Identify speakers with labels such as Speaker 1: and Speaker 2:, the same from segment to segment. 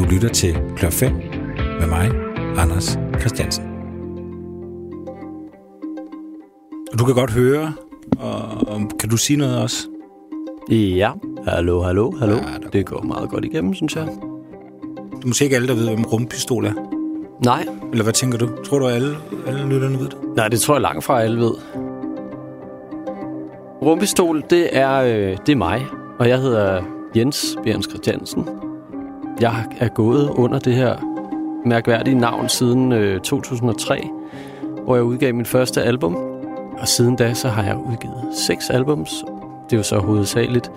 Speaker 1: Du lytter til Klør 5 med mig, Anders Christiansen. Du kan godt høre, og kan du sige noget også?
Speaker 2: Ja, hallo, hallo, hallo.
Speaker 1: Ja, der-
Speaker 2: det går meget godt igennem, synes jeg.
Speaker 1: Det er måske ikke alle, der ved, hvad en rumpistol er.
Speaker 2: Nej,
Speaker 1: Eller hvad tænker du? Tror du, alle, alle lytterne ved det?
Speaker 2: nej, det tror jeg langt fra alle ved. Rumpistol, det er, øh, det er mig, og jeg hedder Jens Bjerns Christiansen. Jeg er gået under det her mærkværdige navn siden øh, 2003, hvor jeg udgav min første album. Og siden da, så har jeg udgivet seks albums. Det er jo så hovedsageligt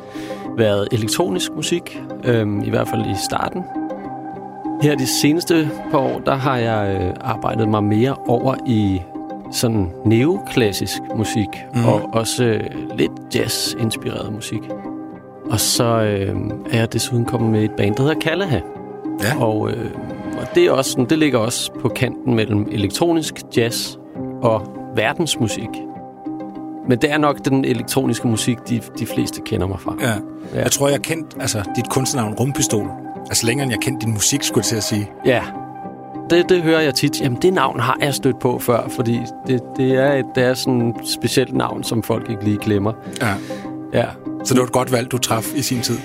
Speaker 2: været elektronisk musik, øh, i hvert fald i starten. Her de seneste par år, der har jeg øh, arbejdet mig mere over i sådan neoklassisk musik, mm. og også øh, lidt jazz-inspireret musik. Og så øh, er jeg desuden kommet med et band, der hedder Kalaha.
Speaker 1: Ja.
Speaker 2: Og, øh, og det, er også sådan, det ligger også på kanten mellem elektronisk jazz og verdensmusik. Men det er nok den elektroniske musik, de, de fleste kender mig fra.
Speaker 1: Ja.
Speaker 2: Ja.
Speaker 1: Jeg tror, jeg kendt altså, dit kunstnernavn Rumpistol. Altså længere end jeg kendte din musik, skulle jeg til at sige.
Speaker 2: Ja, det, det hører jeg tit. Jamen, det navn har jeg stødt på før, fordi det, det, er, et, det er sådan et specielt navn, som folk ikke lige glemmer.
Speaker 1: Ja.
Speaker 2: Ja.
Speaker 1: Så det var et godt valg, du traf i sin tid.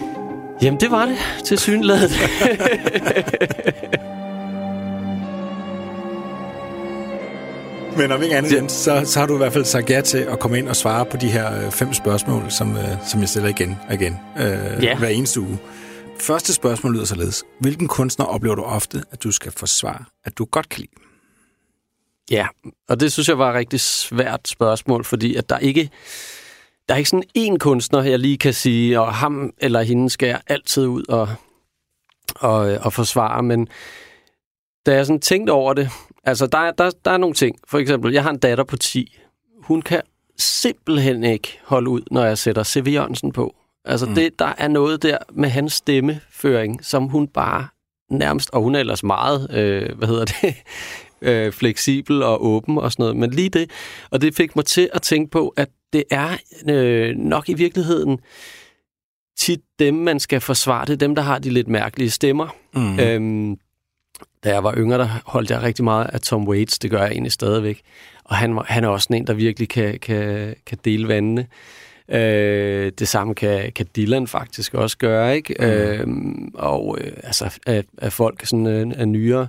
Speaker 2: Jamen, det var det til synladet.
Speaker 1: Men om ikke andet, Jens, så, så har du i hvert fald sagt ja til at komme ind og svare på de her øh, fem spørgsmål, som, øh, som jeg stiller igen og igen øh,
Speaker 2: Ja.
Speaker 1: hver eneste uge. Første spørgsmål lyder således. Hvilken kunstner oplever du ofte, at du skal forsvare, at du godt kan lide?
Speaker 2: ja, og det synes jeg var et rigtig svært spørgsmål, fordi at der ikke... Der er ikke sådan en kunstner, jeg lige kan sige, og ham eller hende skal jeg altid ud og, og, og forsvare, men da jeg sådan tænkte over det, altså der, er- der, der er nogle ting. For eksempel, jeg har en datter på 10. Hun kan simpelthen ikke holde ud, når jeg sætter C.V. Jørgensen på. Altså, mm. det, der er noget der med hans stemmeføring, som hun bare nærmest, og hun er ellers meget, øh, hvad hedder det, øh, fleksibel og åben og sådan noget, men lige det, og det fik mig til at tænke på, at det er øh, nok i virkeligheden tit dem, man skal forsvare. Det er dem, der har de lidt mærkelige stemmer.
Speaker 1: Mm.
Speaker 2: Øhm, da jeg var yngre, der holdt jeg rigtig meget af Tom Waits. Det gør jeg egentlig stadigvæk. Og han, han er også en, der virkelig kan, kan, kan dele vandene. Øh, det samme kan, kan Dylan faktisk også gøre, ikke? Mm. Øhm, og øh, altså, af, af folk sådan øh, af nyere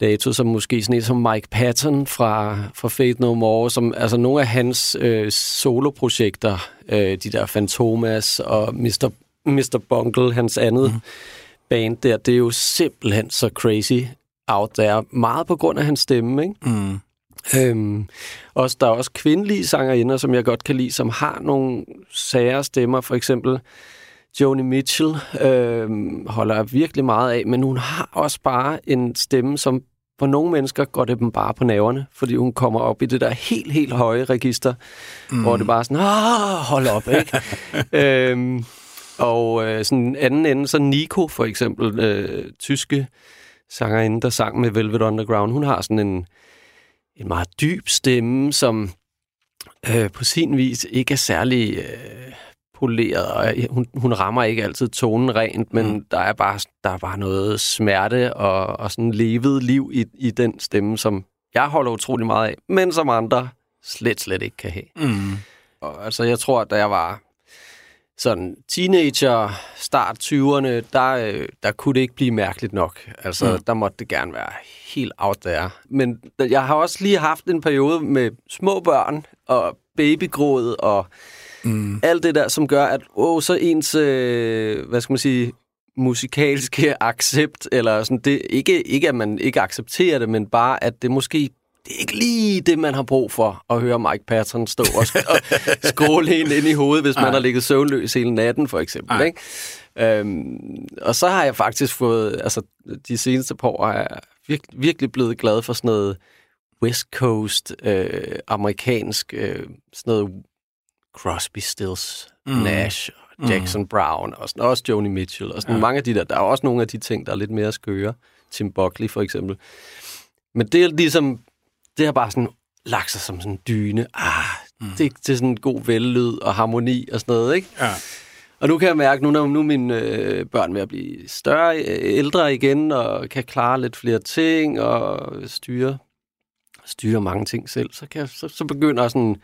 Speaker 2: dato, som måske sådan en som Mike Patton fra, fra Fate No More, som altså nogle af hans øh, soloprojekter, øh, de der Fantomas og Mr. Mr. Bungle, hans andet mm. band der, det er jo simpelthen så crazy out there. Meget på grund af hans stemme, ikke?
Speaker 1: Mm.
Speaker 2: Øhm, også, der er også kvindelige sangerinder, som jeg godt kan lide, som har nogle sære stemmer. For eksempel Joni Mitchell øhm, holder jeg virkelig meget af, men hun har også bare en stemme, som for nogle mennesker går det dem bare på naverne, fordi hun kommer op i det der helt, helt høje register, mm. hvor det bare er sådan, ah, hold op, ikke? øhm, og øh, sådan en anden ende, så Nico for eksempel, øh, tyske sangerinde, der sang med Velvet Underground, hun har sådan en, en meget dyb stemme, som øh, på sin vis ikke er særlig øh, poleret, og hun, hun rammer ikke altid tonen rent, men mm. der, er bare, der er bare noget smerte og, og sådan levet liv i, i den stemme, som jeg holder utrolig meget af, men som andre slet, slet ikke kan have.
Speaker 1: Mm.
Speaker 2: Og, altså, jeg tror, at da jeg var sådan teenager, start 20'erne, der, øh, der kunne det ikke blive mærkeligt nok. Altså, mm. der måtte det gerne være helt out there. Men jeg har også lige haft en periode med små børn og babygråd og
Speaker 1: Mm.
Speaker 2: alt det der, som gør, at åh, så ens, øh, hvad skal man sige, musikalske accept, eller sådan, det, ikke, ikke at man ikke accepterer det, men bare, at det måske det er ikke lige det, man har brug for at høre Mike Patton stå og, sk- og skråle en ind i hovedet, hvis man
Speaker 1: Ej.
Speaker 2: har ligget søvnløs hele natten, for eksempel.
Speaker 1: Ej.
Speaker 2: Ikke? Øhm, og så har jeg faktisk fået, altså de seneste par år, har jeg virkelig, virkelig blevet glad for sådan noget West Coast, øh, amerikansk, øh, sådan noget Crosby, Stills, mm. Nash, og Jackson mm. Brown, og sådan, også Joni Mitchell, og sådan ja. mange af de der. Der er også nogle af de ting, der er lidt mere skøre. Tim Buckley for eksempel. Men det er ligesom, det har bare sådan lagt sig som sådan en dyne. Ah, mm. det, det er sådan en god vellyd og harmoni og sådan noget, ikke?
Speaker 1: Ja.
Speaker 2: Og nu kan jeg mærke, nu når nu mine øh, børn ved at blive større, øh, ældre igen, og kan klare lidt flere ting, og styre, styre mange ting selv, så, kan jeg, så, så begynder sådan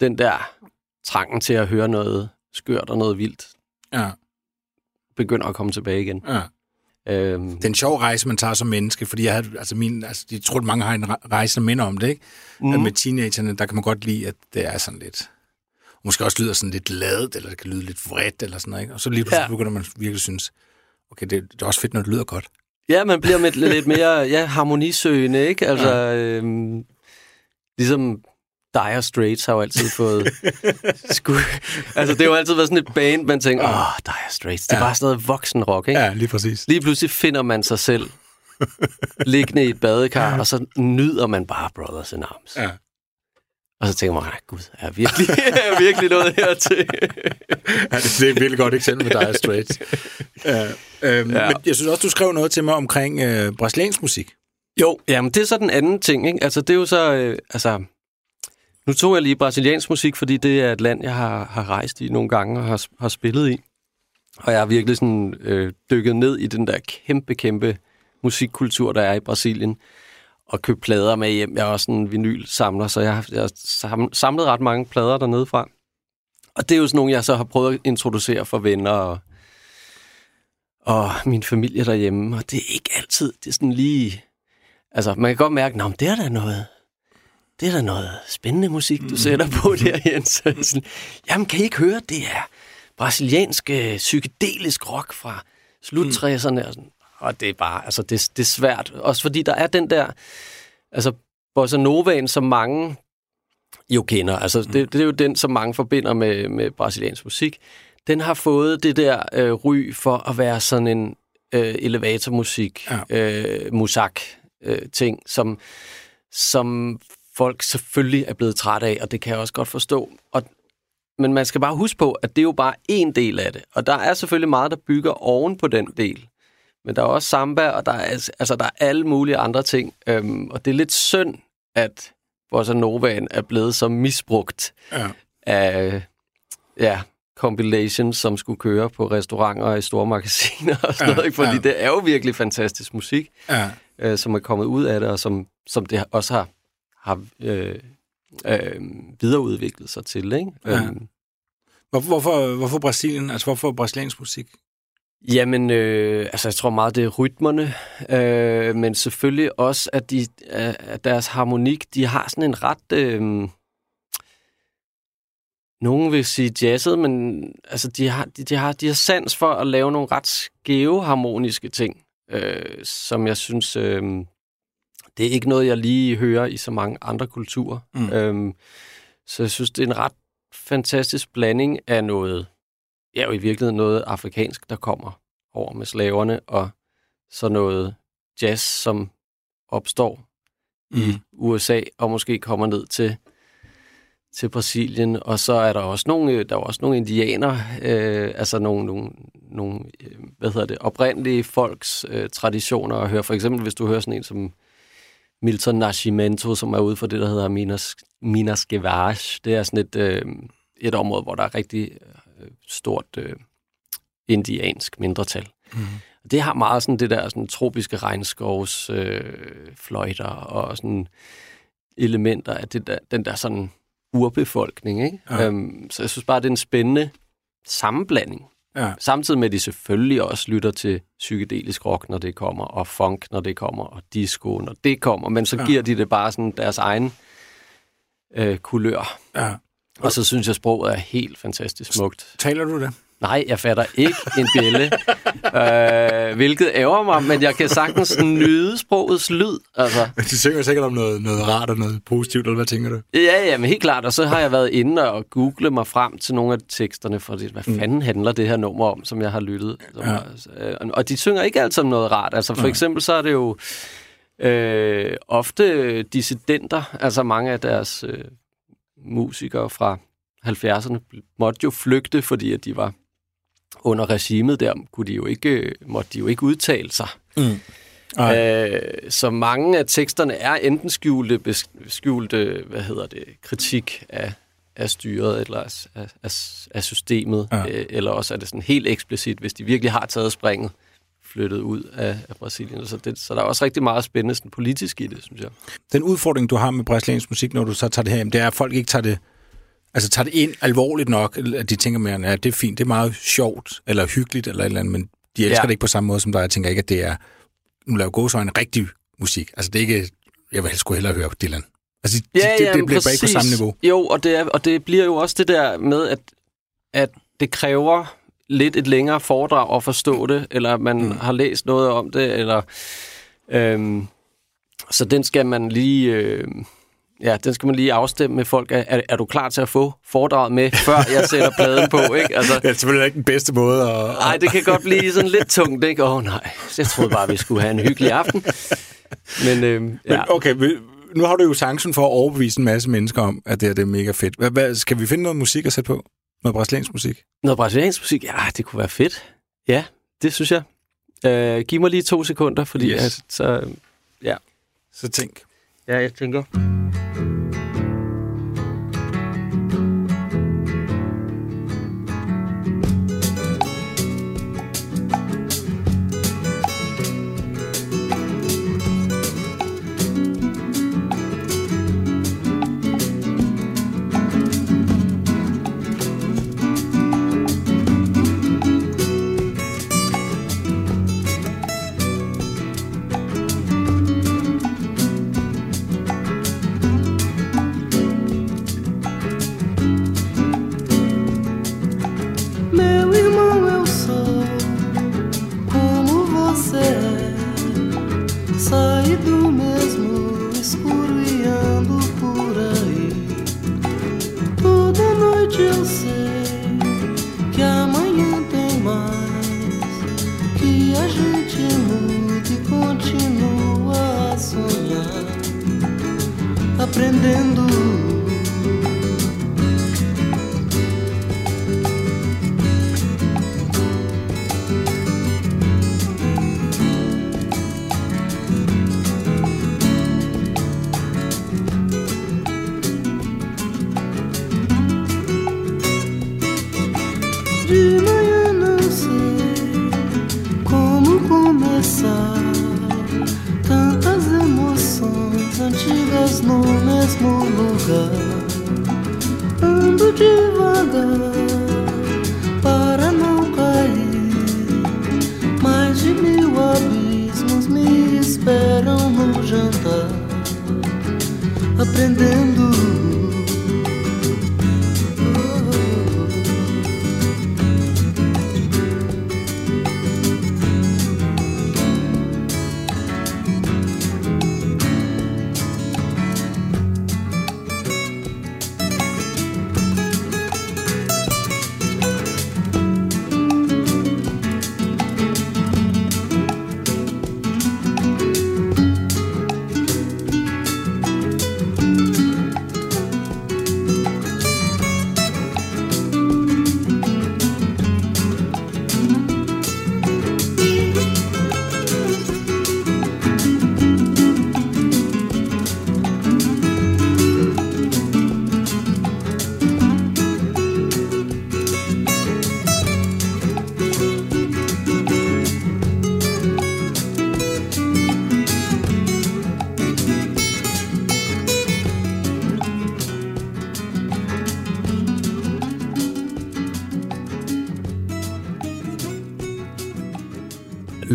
Speaker 2: den der trangen til at høre noget skørt og noget vildt,
Speaker 1: Ja.
Speaker 2: begynder at komme tilbage igen.
Speaker 1: ja.
Speaker 2: Øhm,
Speaker 1: Det er en sjov rejse, man tager som menneske, fordi jeg, havde, altså min, altså, jeg tror, at mange har en re- rejse, der minder om det, ikke? Mm. At med teenagerne, der kan man godt lide, at det er sådan lidt... Måske også lyder sådan lidt ladet, eller det kan lyde lidt vredt, eller sådan noget, ikke? Og så lige pludselig. Ja. begynder man virkelig synes, okay, det, det er også fedt, når det lyder godt.
Speaker 2: Ja, man bliver med lidt mere ja, harmonisøgende, ikke? Altså, ja. øhm, ligesom Dire Straits har jo altid fået... sku, altså, det har jo altid været sådan et band, man tænker, åh, oh, Dire Straits, det er
Speaker 1: Ja.
Speaker 2: bare sådan noget voksen rock, ikke?
Speaker 1: Ja, lige præcis.
Speaker 2: Lige pludselig finder man sig selv liggende i et badekar, og så nyder man bare Brothers in Arms.
Speaker 1: Ja.
Speaker 2: Og så tænker man, "Ej, gud, er jeg virkelig, er jeg virkelig noget hertil?
Speaker 1: Ja, det, det er et virkelig godt eksempel med Dire Straits. ja. Øhm, ja.
Speaker 2: Ja.
Speaker 1: Men jeg synes også, du skrev noget til mig omkring øh, brasiliansk musik.
Speaker 2: Jo, jamen det er så den anden ting, ikke? Altså det er jo så, øh, altså, nu tog jeg lige brasiliansk musik, fordi det er et land, jeg har, har rejst i nogle gange og har, har spillet i. Og jeg har virkelig sådan øh, dykket ned i den der kæmpe, kæmpe musikkultur, der er i Brasilien. Og købt plader med hjem. Jeg er også en vinylsamler, så jeg har, jeg har samlet ret mange plader dernede fra. Og det er jo sådan nogle, jeg så har prøvet at introducere for venner og, og min familie derhjemme. Og det er ikke altid, det er sådan lige... Altså, man kan godt mærke, at det er da noget, det er da noget spændende musik, du sætter på der, Jens. Sådan, Jamen, kan I ikke høre, det er brasiliansk øh, psykedelisk rock fra slut 60'erne. Og, sådan. og det er bare, altså, det, det er svært. Også fordi der er den der, altså, bossa novaen, som mange jo kender. Altså, det, det er jo den, som mange forbinder med, med brasiliansk musik. Den har fået det der øh, ry for at være sådan en øh, elevatormusik,
Speaker 1: Ja.
Speaker 2: øh, musak øh, ting, som, som folk selvfølgelig er blevet træt af, og det kan jeg også godt forstå. Og, men man skal bare huske på, at det er jo bare en del af det. Og der er selvfølgelig meget, der bygger oven på den del. Men der er også samba, og der er, altså, der er alle mulige andre ting. Øhm, og det er lidt synd, at Bossa Novaen er blevet så misbrugt
Speaker 1: Ja.
Speaker 2: af ja, compilations, som skulle køre på restauranter og i store magasiner og sådan
Speaker 1: Ja,
Speaker 2: noget. Ikke? Fordi
Speaker 1: ja.
Speaker 2: det er jo virkelig fantastisk musik,
Speaker 1: Ja.
Speaker 2: øh, som er kommet ud af det, og som, som det også har, har øh, øh, videreudviklet sig til. Ikke?
Speaker 1: Ja.
Speaker 2: Øhm,
Speaker 1: Hvorfor, hvorfor, hvorfor Brasilien? Altså, hvorfor brasiliansk musik?
Speaker 2: Jamen, øh, altså jeg tror meget, det er rytmerne, øh, men selvfølgelig også, at, de, øh, at deres harmonik, de har sådan en ret... Øh, nogen vil sige jazzet, men altså, de, har, de, de, har, de har sans for at lave nogle ret skæve harmoniske ting, øh, som jeg synes, øh, det er ikke noget, jeg lige hører i så mange andre kulturer.
Speaker 1: Mm.
Speaker 2: Øh, så jeg synes, det er en ret fantastisk blanding af noget, ja, jo i virkeligheden noget afrikansk, der kommer over med slaverne, og så noget jazz, som opstår mm. i USA, og måske kommer ned til, til Brasilien. Og så er der også nogle, øh, der er også nogle indianer, øh, altså nogle, nogle, nogle øh, hvad hedder det, oprindelige folks øh, traditioner at høre. For eksempel, hvis du hører sådan en som Milton Nascimento, som er ude for det, der hedder Minas, Minas Gerais. Det er sådan et, øh, et område, hvor der er rigtig øh, stort øh, indiansk mindretal.
Speaker 1: Mm.
Speaker 2: Det har meget sådan det der sådan, tropiske regnskovs øh, fløjter og sådan elementer af det der, den der sådan urbefolkning. Ikke?
Speaker 1: Ja.
Speaker 2: Øhm, så jeg synes bare, det er en spændende sammenblanding.
Speaker 1: Ja.
Speaker 2: Samtidig med, at de selvfølgelig også lytter til psykedelisk rock, når det kommer, og funk, når det kommer, og disco, når det kommer. Men så
Speaker 1: Ja.
Speaker 2: giver de det bare sådan deres egen øh, kulør.
Speaker 1: ja.
Speaker 2: Og så synes jeg, sproget er helt fantastisk smukt.
Speaker 1: Taler du det?
Speaker 2: Nej, jeg fatter ikke en bjælle, øh, hvilket ærger mig, men jeg kan sagtens nyde sprogets lyd. Altså,
Speaker 1: De synger sikkert om noget, noget rart og noget positivt, eller hvad tænker du?
Speaker 2: ja, ja, men helt klart. Og så har jeg været inde og google mig frem til nogle af teksterne, for det, hvad fanden handler det her nummer om, som jeg har lyttet.
Speaker 1: Ja.
Speaker 2: ja. øh, og de synger ikke altid om noget rart. Altså for
Speaker 1: Nej.
Speaker 2: eksempel så er det jo øh, ofte dissidenter, altså mange af deres øh, musikere fra 70'erne måtte jo flygte, fordi at de var under regimet der, kunne de jo ikke, måtte de jo ikke udtale sig.
Speaker 1: Mm. Ej.
Speaker 2: Øh, så mange af teksterne er enten skjulte, skjulte hvad hedder det, kritik af af styret eller af, af, af systemet, ja. øh, eller også er det sådan helt eksplicit, hvis de virkelig har taget springet flyttet ud af, af Brasilien. Så, det, så der er også rigtig meget spændende sådan, politisk i det, synes jeg.
Speaker 1: Den udfordring, du har med brasiliansk musik, når du så tager det her det er, at folk ikke tager det, altså tager det ind alvorligt nok, at de tænker mere, at det er fint, det er meget sjovt, eller hyggeligt, eller et eller andet, men de elsker ja. det ikke på samme måde som dig. Jeg tænker ikke, at det er, nu laver gåsøjne, rigtig musik. Altså det er ikke, jeg vil helst hellere høre Dylan. Altså,
Speaker 2: ja,
Speaker 1: det,
Speaker 2: ja,
Speaker 1: det, det bliver bare ikke på samme niveau.
Speaker 2: Jo, og det, er, og det bliver jo også det der med, at, at det kræver lidt et længere foredrag at forstå det, eller man mm. har læst noget om det, eller... Øhm, så den skal man lige... Øh, ja, den skal man lige afstemme med folk. Er, er du klar til at få foredraget med, før jeg sætter pladen på? Ikke?
Speaker 1: Altså, det er selvfølgelig ikke den bedste måde at...
Speaker 2: Nej, det kan godt blive sådan lidt tungt, ikke? Åh oh, nej, jeg troede bare, vi skulle have en hyggelig aften. Men, øh, ja.
Speaker 1: Men okay, nu har du jo chancen for at overbevise en masse mennesker om, at det, her, det er mega fedt. Hvad, hvad, skal vi finde noget musik at sætte på? Noget brasiliansk musik?
Speaker 2: Noget brasiliansk musik? Ja, det kunne være fedt. Ja, det synes jeg. Uh, giv mig lige to sekunder, fordi yes. altså, så, ja.
Speaker 1: Så tænk.
Speaker 2: Ja, jeg tænker.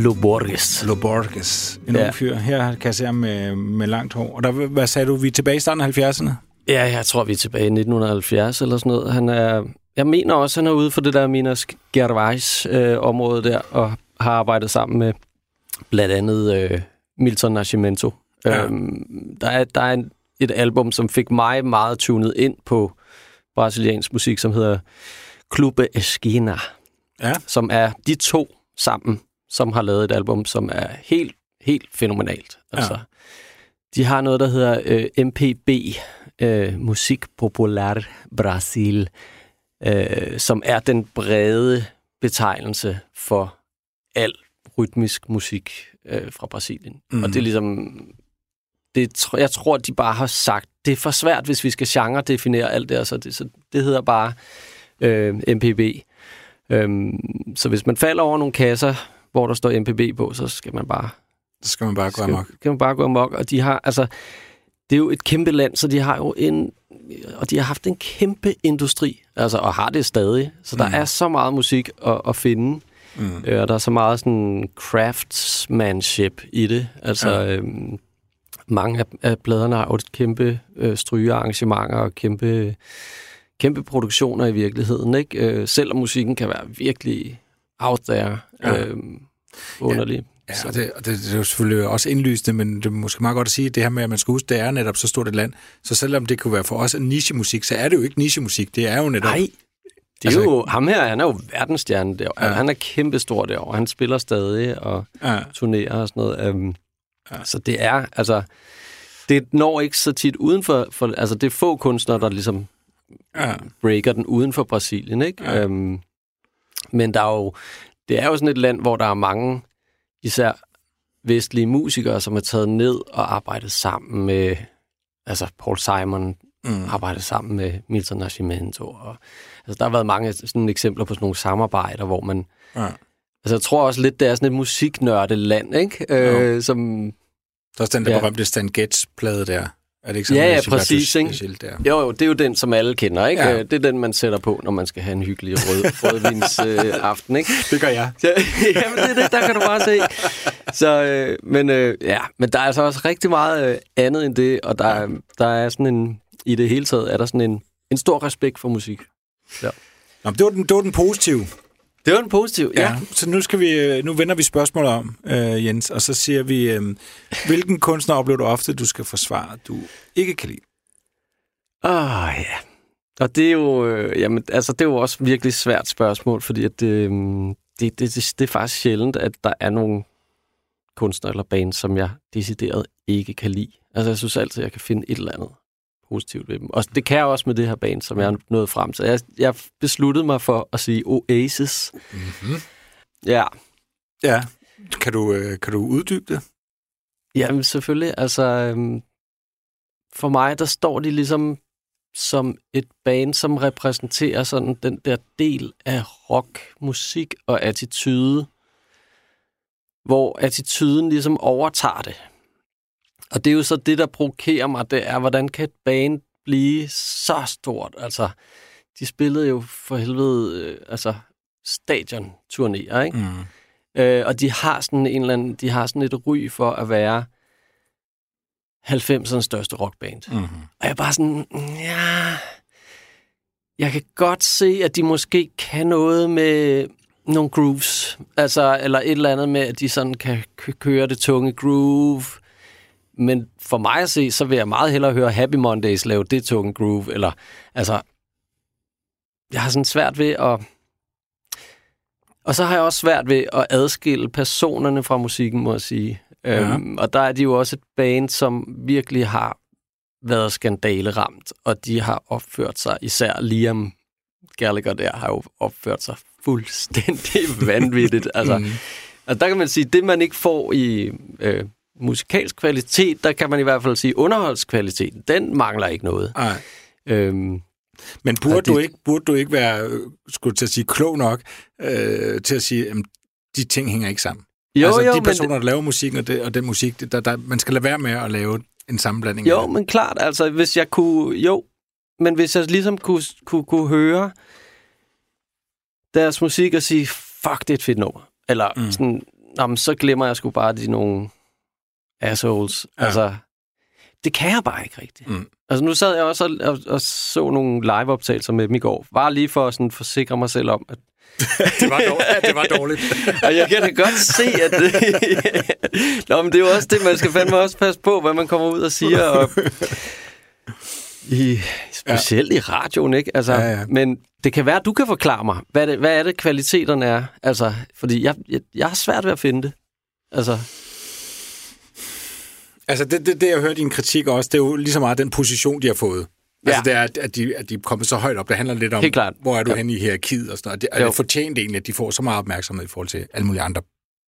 Speaker 2: Loborges.
Speaker 1: Loborges. En ja. ung fyr. Her kan jeg se ham med, med langt hår. Og der, hvad sagde du, vi er tilbage i starten af 70'erne?
Speaker 2: Ja, jeg tror, vi er tilbage i 1970 eller sådan noget. Han er, jeg mener også, han er ude for det der Minas Gerais-område øh, der, og har arbejdet sammen med blandt andet øh, Milton Nascimento. Ja. Øhm, der er, der er en, et album, som fik mig meget tunet ind på brasiliansk musik, som hedder Clube Esquina, ja. som er de to sammen som har lavet et album, som er helt, helt fænomenalt. Altså, ja. De har noget, der hedder øh, MPB, øh, Musik Popular Brasil, øh, som er den brede betegnelse for al rytmisk musik øh, fra Brasilien. Mm. Og det er ligesom, det, jeg tror, de bare har sagt, det er for svært, hvis vi skal genre-definere alt det, så det, så det hedder bare øh, MPB. Øhm, så hvis man falder over nogle kasser, hvor der står MPB på, så skal man bare...
Speaker 1: Så skal man bare gå amok.
Speaker 2: Skal man bare gå amok, og de har, altså, det er jo et kæmpe land, så de har jo en, og de har haft en kæmpe industri, altså, og har det stadig. Så der mm. er så meget musik at, at finde, mm. øh, og der er så meget sådan craftsmanship i det. Altså, ja. øhm, mange af, af pladerne har jo et kæmpe øh, strygearrangementer og kæmpe, kæmpe produktioner i virkeligheden. Ikke? Øh, selvom musikken kan være virkelig out there, ja. øh, underlig. Ja.
Speaker 1: Ja, og det, og det, det er jo selvfølgelig også indlysende, men det er måske meget godt at sige, at det her med, at man skal huske, det er netop så stort et land. Så selvom det kunne være for os en nichemusik, så er det jo ikke nichemusik. Det er jo netop...
Speaker 2: Nej, det er altså, jo, ham her, han er jo verdensstjerne derovre. Ja. Han er kæmpestor derovre. Han spiller stadig og ja. turnerer og sådan noget. Um, ja. Så det er, altså, det når ikke så tit uden for, for altså det er få kunstnere, der ligesom ja. breaker den uden for Brasilien, ikke? Ja. Um, men der er jo, det er jo sådan et land, hvor der er mange, især vestlige musikere, som er taget ned og arbejdet sammen med, altså Paul Simon mm. arbejdet sammen med Milton Nascimento. Og, altså, der har været mange sådan eksempler på sådan nogle samarbejder, hvor man... Ja. Altså, jeg tror også lidt, det er sådan et musiknørdet land, ikke? Øh, som...
Speaker 1: Der er også den der ja. berømte Stan Getz-plade der. Er det ikke sådan,
Speaker 2: ja, ja, præcis. Ikke? Der? Jo, jo, det er jo den, som alle kender, ikke? Ja. Det er den, man sætter på, når man skal have en hyggelig rød, rødvins øh, aften, ikke?
Speaker 1: Det gør jeg.
Speaker 2: Ja, men det, det, der kan du bare se. Så, øh, men, øh, ja, men der er altså også rigtig meget øh, andet end det, og der, der er sådan en, i det hele taget, er der sådan en, en stor respekt for musik.
Speaker 1: Ja. Nå, det, var den, det var den positive.
Speaker 2: Det var den positive, ja. ja.
Speaker 1: Så nu, skal vi, øh, nu vender vi spørgsmålet om, øh, Jens, og så siger vi, øh, hvilken kunstner oplever du ofte, du skal forsvare, du ikke kan lide?
Speaker 2: Åh, oh, ja. Og det er jo, øh, jamen, altså, det er jo også virkelig svært spørgsmål, fordi at, øh, det, det, det, det er faktisk sjældent, at der er nogle kunstnere eller band, som jeg decideret ikke kan lide. Altså, jeg synes altid, at jeg kan finde et eller andet positivt ved dem. Og det kan jeg også med det her band, som jeg er nået frem til. Jeg, jeg besluttede mig for at sige Oasis. Mm-hmm. Ja.
Speaker 1: Ja. Kan du, øh, kan du uddybe det?
Speaker 2: Jamen, selvfølgelig. Altså, øhm, for mig, der står de ligesom som et band, som repræsenterer sådan den der del af rock, musik og attitude, hvor attituden ligesom overtager det. Og det er jo så det, der provokerer mig, det er, hvordan kan et band blive så stort? Altså, de spillede jo for helvede, øh, altså, stadion-turnéer, ikke? Mm. Øh, og de har sådan en eller anden, de har sådan et ry for at være 90'ernes største rockband. Mm-hmm. Og jeg er bare sådan, ja... Jeg kan godt se, at de måske kan noget med nogle grooves. Altså, eller et eller andet med, at de sådan kan køre det tunge groove. Men for mig at se, så vil jeg meget hellere høre Happy Mondays lave det tunge groove. Eller, altså, jeg har sådan svært ved at... Og så har jeg også svært ved at adskille personerne fra musikken, må jeg sige. Ja. Øhm, og der er de jo også et band, som virkelig har været skandaleramt, og de har opført sig, især Liam Gallagher der, har jo opført sig fuldstændig vanvittigt. altså, mm. altså, der kan man sige, det man ikke får i øh, musikalsk kvalitet, der kan man i hvert fald sige, underholdskvalitet, den mangler ikke noget.
Speaker 1: Nej. Øhm, men burde, det, du ikke, burde du ikke være, øh, skulle til at sige, klog nok øh, til at sige, at de ting hænger ikke sammen? Jo, altså, jo, de personer, men... der laver musik, og, det, og den musik, det, der, der, man skal lade være med at lave en sammenblanding.
Speaker 2: Jo, men klart, altså, hvis jeg kunne... Jo, men hvis jeg ligesom kunne, kunne, kunne høre deres musik og sige, fuck, det er et fedt nummer. Eller mm. sådan, jamen, så glemmer jeg sgu bare de nogle assholes. Ja. Altså, det kan jeg bare ikke rigtigt. Mm. Altså, nu sad jeg også og, og, og så nogle live-optagelser med dem i går. Bare lige for at sådan forsikre mig selv om, at
Speaker 1: det, var dårligt. Ja, det var dårligt.
Speaker 2: og jeg kan da godt se, at det... Nå, men det er jo også det, man skal fandme også passe på, hvad man kommer ud og siger. Og... I, specielt ja. i radioen, ikke? Altså, ja, ja. Men det kan være, at du kan forklare mig, hvad, det, hvad er det, kvaliteterne er? Altså, fordi jeg, jeg, jeg har svært ved at finde det. Altså...
Speaker 1: Altså, det, det, det jeg hørt i din kritik også, det er jo lige så meget den position, de har fået. Ja. Altså, det er, at de, at de er kommet så højt op. Det handler lidt om, hvor er du ja. henne i hierarkiet og sådan noget. Det, er det fortjent egentlig, at de får så meget opmærksomhed i forhold til alle mulige andre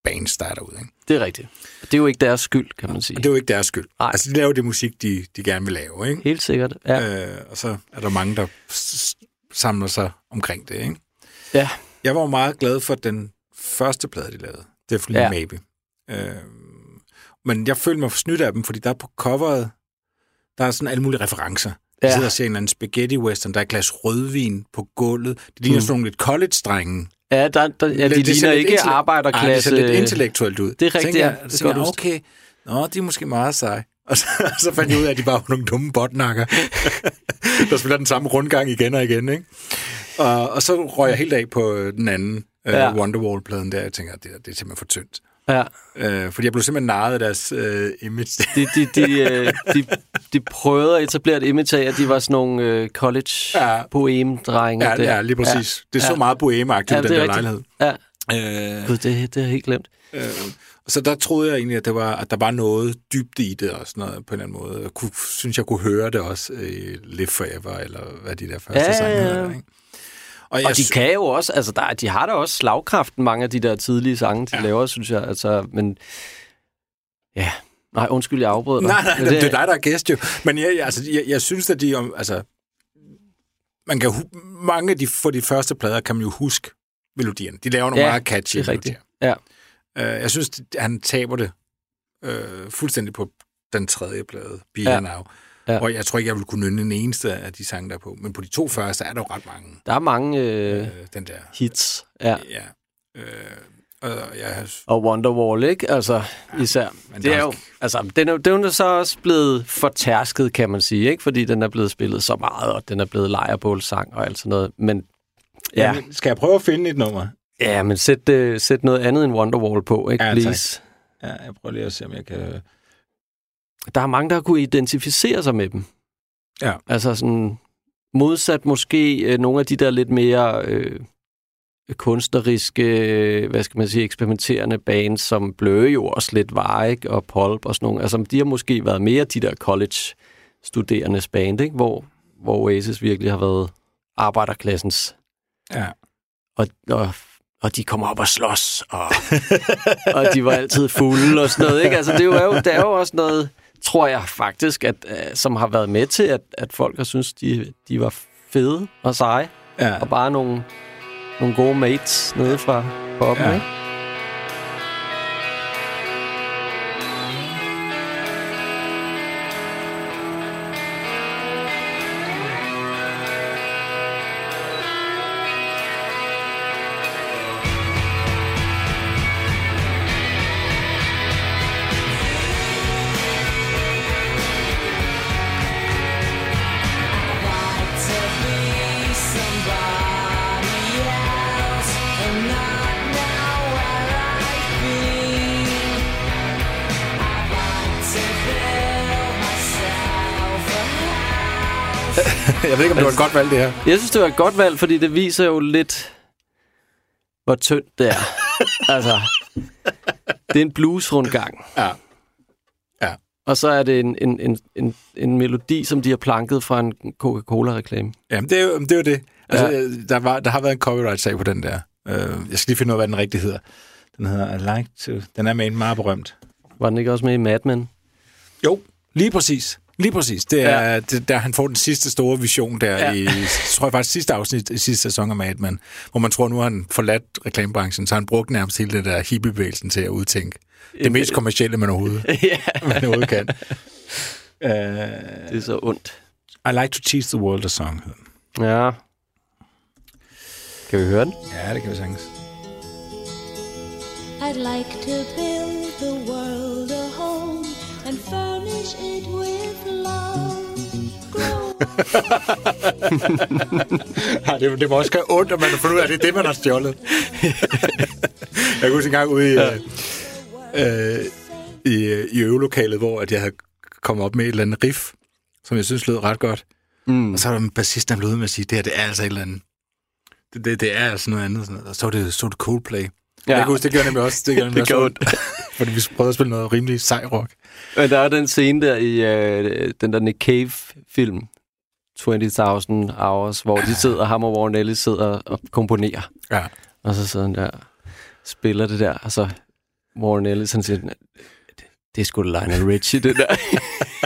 Speaker 1: bands, der er derude. Ikke?
Speaker 2: Det er rigtigt. Det er jo ikke deres skyld, kan man sige.
Speaker 1: Og det er jo ikke deres skyld.
Speaker 2: Nej.
Speaker 1: Altså, de laver det musik, de, de gerne vil lave. Ikke?
Speaker 2: Helt sikkert, ja.
Speaker 1: Øh, og så er der mange, der samler sig omkring det. Ikke?
Speaker 2: Ja,
Speaker 1: Jeg var meget glad for den første plade, de lavede. Definitely
Speaker 2: ja.
Speaker 1: Maybe. Øh, men jeg følte mig snydt af dem, fordi der er på coveret, der er sådan alle mulige referencer.
Speaker 2: Ja.
Speaker 1: sidder og ser en eller anden spaghetti western, der er et glas rødvin på gulvet. Det ligner
Speaker 2: Mm.
Speaker 1: sådan nogle lidt college-drenge.
Speaker 2: ja, der, der, ja de
Speaker 1: Det
Speaker 2: ligner ikke
Speaker 1: intellekt- Ej, det
Speaker 2: arbejderklasse.
Speaker 1: ser lidt intellektuelt ud.
Speaker 2: Det er rigtigt,
Speaker 1: Tænker
Speaker 2: ja.
Speaker 1: jeg,
Speaker 2: Det
Speaker 1: tænker
Speaker 2: jeg
Speaker 1: jeg, okay, nå, de er måske meget seje. Og så, så fandt jeg ud af, at de bare var nogle dumme botnakker, der spiller den samme rundgang igen og igen. Ikke? Og, og så røg jeg helt af på den anden øh,
Speaker 2: Ja.
Speaker 1: ja. Wonderwall-pladen der. Jeg tænker, det, det er simpelthen for tyndt.
Speaker 2: Ja,
Speaker 1: Øh, fordi jeg blev simpelthen narret af deres øh, image.
Speaker 2: de, de, de, øh, de, de prøvede at etablere et image af, at de var sådan nogle øh, college
Speaker 1: Ja. ja,
Speaker 2: der.
Speaker 1: ja, lige præcis. Det så
Speaker 2: Ja.
Speaker 1: meget bohemagtigt,
Speaker 2: Ja,
Speaker 1: ja, den
Speaker 2: det er
Speaker 1: der
Speaker 2: rigtigt.
Speaker 1: lejlighed.
Speaker 2: Ja,
Speaker 1: Øh,
Speaker 2: Gud, det, det har jeg helt glemt.
Speaker 1: Øh, så der troede jeg egentlig, at, det var, at der var noget dybt i det og sådan noget på en eller anden måde. Jeg kunne, synes, jeg kunne høre det også i Live Forever, eller hvad de der første
Speaker 2: Ja,
Speaker 1: ja, sange
Speaker 2: ja, ja.
Speaker 1: hedder. Ikke? Og, jeg,
Speaker 2: Og de kan jo også, altså der, de har da også slagkraften, mange af de der tidlige sange, de ja. Laver, synes jeg. Altså, men ja, nej, undskyld, jeg afbrød dig.
Speaker 1: Nej, nej,
Speaker 2: Men
Speaker 1: det, det er dig, der er gæst jo. Men jeg, altså, jeg, jeg synes, at de... Altså, man kan, mange af de, for de første plader kan man jo huske melodierne. De laver nogle
Speaker 2: Ja,
Speaker 1: meget catchy
Speaker 2: det er rigtigt.
Speaker 1: melodier.
Speaker 2: Ja.
Speaker 1: Øh, jeg synes, at han taber det øh, fuldstændig på den tredje plade, Be
Speaker 2: ja.
Speaker 1: Now.
Speaker 2: Ja.
Speaker 1: Ja. Og jeg tror ikke, jeg vil kunne nynne en eneste af de sange, der er på. Men på de to første er der jo ret mange.
Speaker 2: Der er mange øh,
Speaker 1: Øh, den der.
Speaker 2: hits, ja.
Speaker 1: Ja. Øh, og jeg,
Speaker 2: Og Wonderwall, ikke? Altså, især.
Speaker 1: men
Speaker 2: Det er jo, altså, den er, den er så også blevet fortærsket, kan man sige, ikke? Fordi den er blevet spillet så meget, og den er blevet lejrebålsang og alt sådan noget. Men ja,
Speaker 1: Men skal jeg prøve at finde et nummer?
Speaker 2: ja men sæt, øh, sæt noget andet end Wonderwall på, ikke?
Speaker 1: Ja,
Speaker 2: Please.
Speaker 1: Ja, jeg prøver lige at se, om jeg kan...
Speaker 2: Der er mange, der har kunne identificere sig med dem.
Speaker 1: Ja.
Speaker 2: Altså sådan modsat måske øh, nogle af de der lidt mere øh, kunstneriske, øh, hvad skal man sige, eksperimenterende bands, som Blø jo også lidt var, ikke? Og Pulp og sådan nogle. Altså, de har måske været mere de der college-studerendes band, ikke? Hvor, hvor Oasis virkelig har været arbejderklassens.
Speaker 1: Ja.
Speaker 2: Og, og, og de kommer op og slås, og, og de var altid fulde og sådan noget, ikke? Altså, det er jo, det er jo også noget, tror jeg faktisk, at, øh, som har været med til, at, at folk har synes de, de var fede og seje,
Speaker 1: Ja.
Speaker 2: og bare nogle, nogle gode mates nede fra poppen,
Speaker 1: Ja.
Speaker 2: ikke?
Speaker 1: Var et godt valg, det her.
Speaker 2: Jeg synes, det var et godt valg, fordi det viser jo lidt, hvor tyndt det er. altså, det er en bluesrundgang.
Speaker 1: Ja. Ja.
Speaker 2: Og så er det en, en, en, en, en melodi, som de har planket fra en Coca-Cola-reklame.
Speaker 1: Jamen, det er jo det. Er jo det. Altså,
Speaker 2: Ja.
Speaker 1: ja. der, var, der har været en copyright-sag på den der. Uh, jeg skal lige finde ud af, hvad den rigtig hedder. Den hedder I Like To... Den er med en meget berømt.
Speaker 2: Var den ikke også med i Mad Men?
Speaker 1: Jo, lige præcis. Lige præcis. Det er
Speaker 2: Ja.
Speaker 1: det, der, han får den sidste store vision der
Speaker 2: Ja.
Speaker 1: i, tror jeg faktisk, sidste afsnit i sidste sæson af Mad Men, hvor man tror, nu har han forladt reklamebranchen, så han brugt nærmest hele det der hippiebevægelsen til at udtænke det mest kommercielle, man overhovedet,
Speaker 2: ja,
Speaker 1: man overhovedet kan. Uh,
Speaker 2: det er så ondt.
Speaker 1: I Like To Teach the World a Song.
Speaker 2: Ja. Kan vi høre den?
Speaker 1: Ja, det kan vi sagtens.
Speaker 3: I'd like to build the world a and furnish it with love. Grow
Speaker 1: Ja, det, det må også gøre ondt, at man fundet ud af, at det er det, man har stjålet. jeg kunne huske en gang ude i, ja. øh, i, øh, i øvelokalet, hvor at jeg havde kommet op med et eller andet riff, som jeg synes lød ret godt.
Speaker 2: Mm.
Speaker 1: Og så var der en bassist, der blev med at sige, det her, det er altså et eller andet. Det, det, det er altså noget andet. Sådan noget. Og så var det, så var det Coldplay. Ja. Jeg kan huske, det gjorde nemlig også. Det, gjorde nemlig
Speaker 2: Det
Speaker 1: også
Speaker 2: gjorde
Speaker 1: Fordi vi prøvede at spille noget rimelig sej rock.
Speaker 2: Men der er den scene der i øh, den der Nick Cave-film, 20.000 Hours, hvor de sidder, ham og Warren Ellis sidder og komponerer.
Speaker 1: Ja.
Speaker 2: Og så sidder han der spiller det der, og så Warren Ellis, han siger, det, det er sgu da Lionel Richie, det der.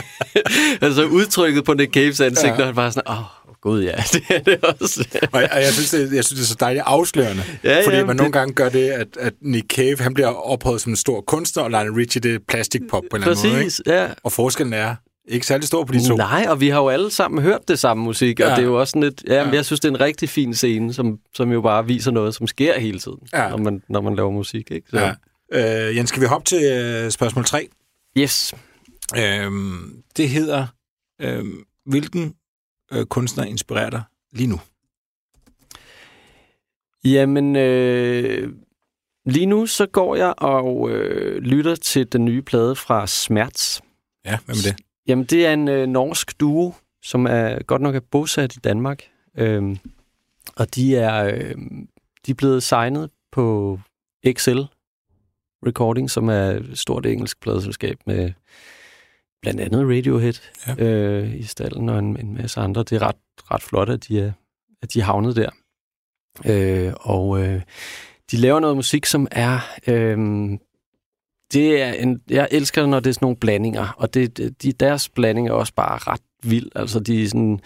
Speaker 2: altså udtrykket på Nick Caves ansigt,
Speaker 1: Ja.
Speaker 2: når han bare sådan, åh, oh, gud ja, det er det også.
Speaker 1: Og jeg, og jeg, synes, det, jeg synes, det er så dejligt afslørende.
Speaker 2: Ja,
Speaker 1: fordi
Speaker 2: ja,
Speaker 1: man
Speaker 2: det-
Speaker 1: nogle gange gør det, at, at Nick Cave han bliver ophøjet som en stor kunstner, og Lionel Richie det er plastikpop på en eller anden måde.
Speaker 2: Præcis,
Speaker 1: Ikke?
Speaker 2: ja.
Speaker 1: Og forskellen er ikke særlig stor på de to.
Speaker 2: Nej, og vi har jo alle sammen hørt det samme musik, og
Speaker 1: Ja.
Speaker 2: det er jo også sådan lidt... Ja, men
Speaker 1: Ja.
Speaker 2: jeg synes, det er en rigtig fin scene, som, som jo bare viser noget, som sker hele tiden,
Speaker 1: Ja.
Speaker 2: når, man, når man laver musik, ikke? Så.
Speaker 1: Ja. Øh, Jens, skal vi hoppe til øh, spørgsmål 3?
Speaker 2: Yes.
Speaker 1: Øhm, det hedder, øhm, hvilken øh, kunstner inspirerer dig lige nu?
Speaker 2: Jamen, øh, lige nu så går jeg og øh, lytter til den nye plade fra Smerts.
Speaker 1: Ja, hvem er det?
Speaker 2: Jamen, det er en øh, norsk duo, som er godt nok er bosat i Danmark. Øhm, og de er, øh, de er blevet signet på XL Recording, som er et stort engelsk pladeselskab med blandt andet Radiohead
Speaker 1: Ja.
Speaker 2: øh, i stallen og en, en masse andre. Det er ret, ret flot, at de er, at de er havnet der. Øh, og øh, de laver noget musik, som er... Øh, det er en, jeg elsker det, når det er sådan nogle blandinger, og det, de, deres blanding er også bare ret vild. Altså, de, sådan,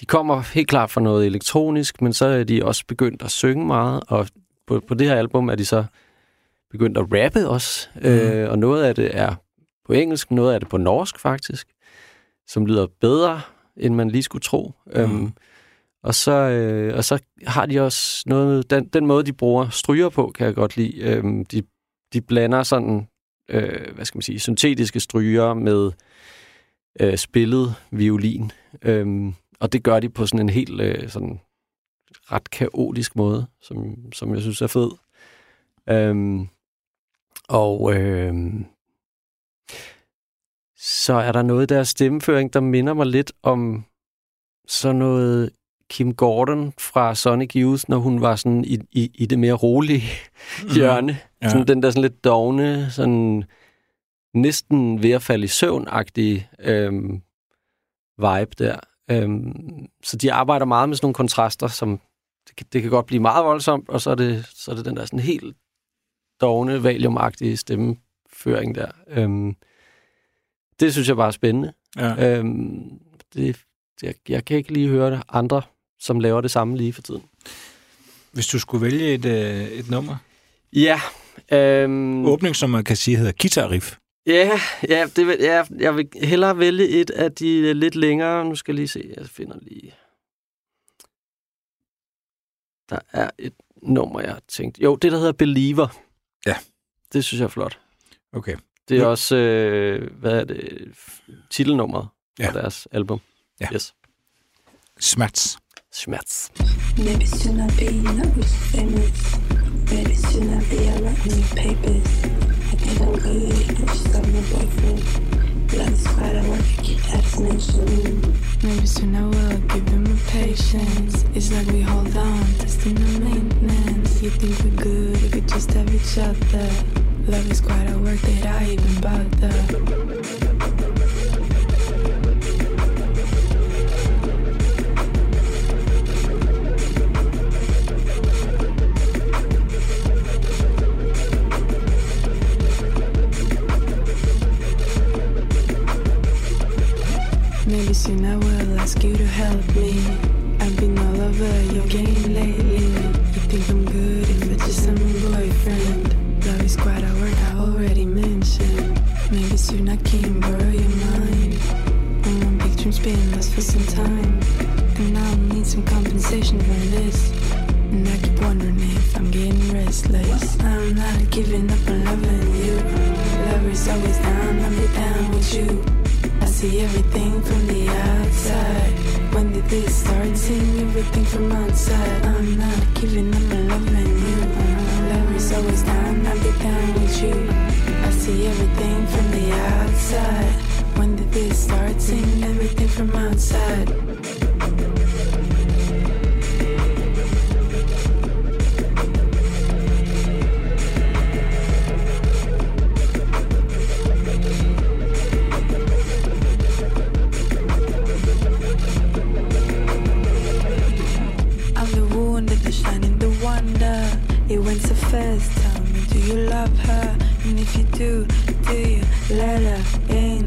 Speaker 2: de kommer helt klart fra noget elektronisk, men så er de også begyndt at synge meget, og på, på det her album er de så begyndt at rappe også, mm. øh, og noget af det er på engelsk, noget af det på norsk faktisk, som lyder bedre, end man lige skulle tro. Mm. Øhm, og, så, øh, og så har de også noget, den, den måde, de bruger stryger på, kan jeg godt lide. Øhm, de, de blander sådan, øh, hvad skal man sige, syntetiske stryger med øh, spillet violin. Øhm, og det gør de på sådan en helt øh, sådan ret kaotisk måde, som, som jeg synes er fed. Øhm, og øhm, så er der noget i deres stemmeføring, der minder mig lidt om sådan noget Kim Gordon fra Sonic Youth, når hun var sådan i, i, i det mere rolige hjørne.
Speaker 1: Ja.
Speaker 2: Sådan den der sådan lidt dogne, sådan næsten ved at falde i søvn-agtige øhm, vibe der. Øhm, så de arbejder meget med sådan nogle kontraster, som det kan, det kan godt blive meget voldsomt, og så er det, så er det den der sådan helt dogne, valiumagtige stemmeføring der. Øhm, det synes jeg bare er spændende.
Speaker 1: Ja.
Speaker 2: Øhm, det, det, jeg kan ikke lige høre andre, som laver det samme lige for tiden.
Speaker 1: Hvis du skulle vælge et, øh, et nummer.
Speaker 2: Ja. Øhm,
Speaker 1: Åbningsnummer kan sige hedder Guitar Riff.
Speaker 2: Ja, ja, det vil, ja, jeg vil hellere vælge et af de lidt længere. Nu skal jeg lige se, jeg finder lige... Der er et nummer, jeg har tænkt. Jo, det der hedder Believer.
Speaker 1: Ja.
Speaker 2: Det synes jeg er flot.
Speaker 1: Okay.
Speaker 2: Det er
Speaker 1: Ja.
Speaker 2: også, øh, hvad er det, titelnummeret
Speaker 1: Ja.
Speaker 2: på deres album.
Speaker 1: Ja.
Speaker 2: Yes.
Speaker 1: Smerts.
Speaker 2: Schmerz.
Speaker 4: Maybe should not be not rich famous. Maybe should not be in your papers. I think I'm good, I just got my boyfriend. Is quite a work, I keep abstination.
Speaker 5: Maybe soon I will give him a patience. It's like we hold on, testing the maintenance. You think we're good we just have each other. Love is quite a work that I even bother. Maybe soon I will ask you to help me. I've been all over your game lately. You think I'm good if I just a boyfriend. Quite a word I already mentioned. Maybe soon I can borrow your mind. My big dreams been lost for some time. And now I need some compensation for this. And I keep wondering if I'm getting restless. I'm not giving up on loving you. Love is always down, I'll be down with you. I see everything from the outside. When did this start? Seeing everything from outside. I'm not giving up on loving you. Love is always down, I'll be down with you. I see everything from the outside. When did this start? Seeing everything from outside. Love her? And if you do, do you let her in?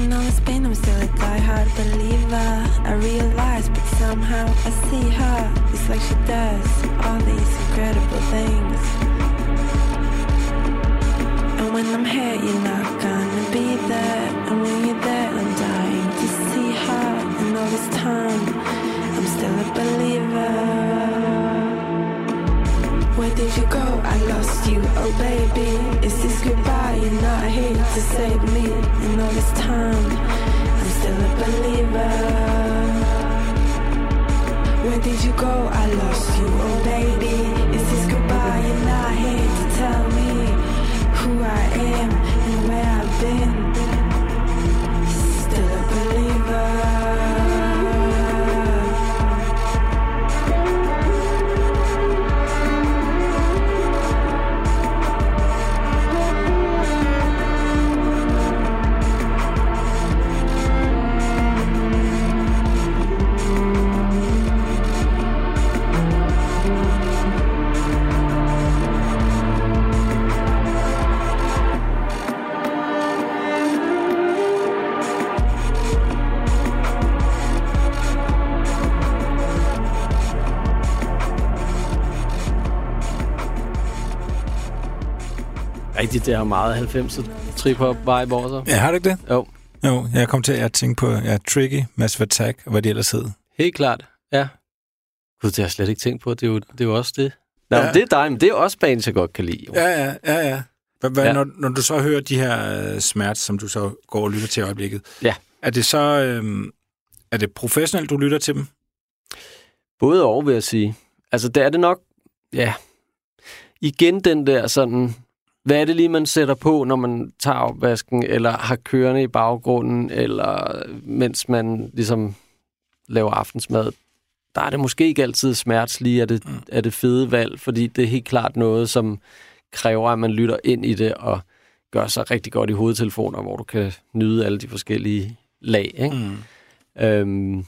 Speaker 5: In all this pain, I'm still a die-hard believer. I realize, but somehow I see her. It's like she does all these incredible things. And when I'm here, you're not gonna be there. And when you're there, I'm dying to see her. And all this time, I'm still a believer. Where did you go? I lost you, oh baby. Is this goodbye? You're not here to save me. And all this time, I'm still a believer. Where did you go? I lost you, oh baby. Is this goodbye? You're not here to tell me who I am and where I've been. Still a believer.
Speaker 2: Rigtigt, det er meget 90'er trip-hop vibe over sig.
Speaker 1: Ja, har du ikke det?
Speaker 2: Jo,
Speaker 1: Jo, jeg kom til at tænke på ja, Tricky, Massive Attack, og hvad de ellers hed.
Speaker 2: helt klart. Ja. Gud, det har jeg slet ikke tænkt på. Det er jo, det er jo også det. Nå,
Speaker 1: Ja.
Speaker 2: det er dig, men det er også bands, jeg godt kan lide. Jo.
Speaker 1: Ja, ja, ja, ja. Hvad, ja. Når, når du så hører de her øh, smerts, som du så går og lytter til i øjeblikket,
Speaker 2: Ja.
Speaker 1: er det så øh, er det professionelt, du lytter til dem?
Speaker 2: Både og, vil jeg sige. Altså, det er det nok, ja. Igen den der sådan, hvad er det lige, man sætter på, når man tager opvasken, eller har kørende i baggrunden, eller mens man ligesom laver aftensmad. Der er det måske ikke altid smertelige, er det, mm. er det fede valg, fordi det er helt klart noget, som kræver, at man lytter ind i det, og gør sig rigtig godt i hovedtelefoner, hvor du kan nyde alle de forskellige lag. Ikke?
Speaker 1: Mm.
Speaker 2: Øhm,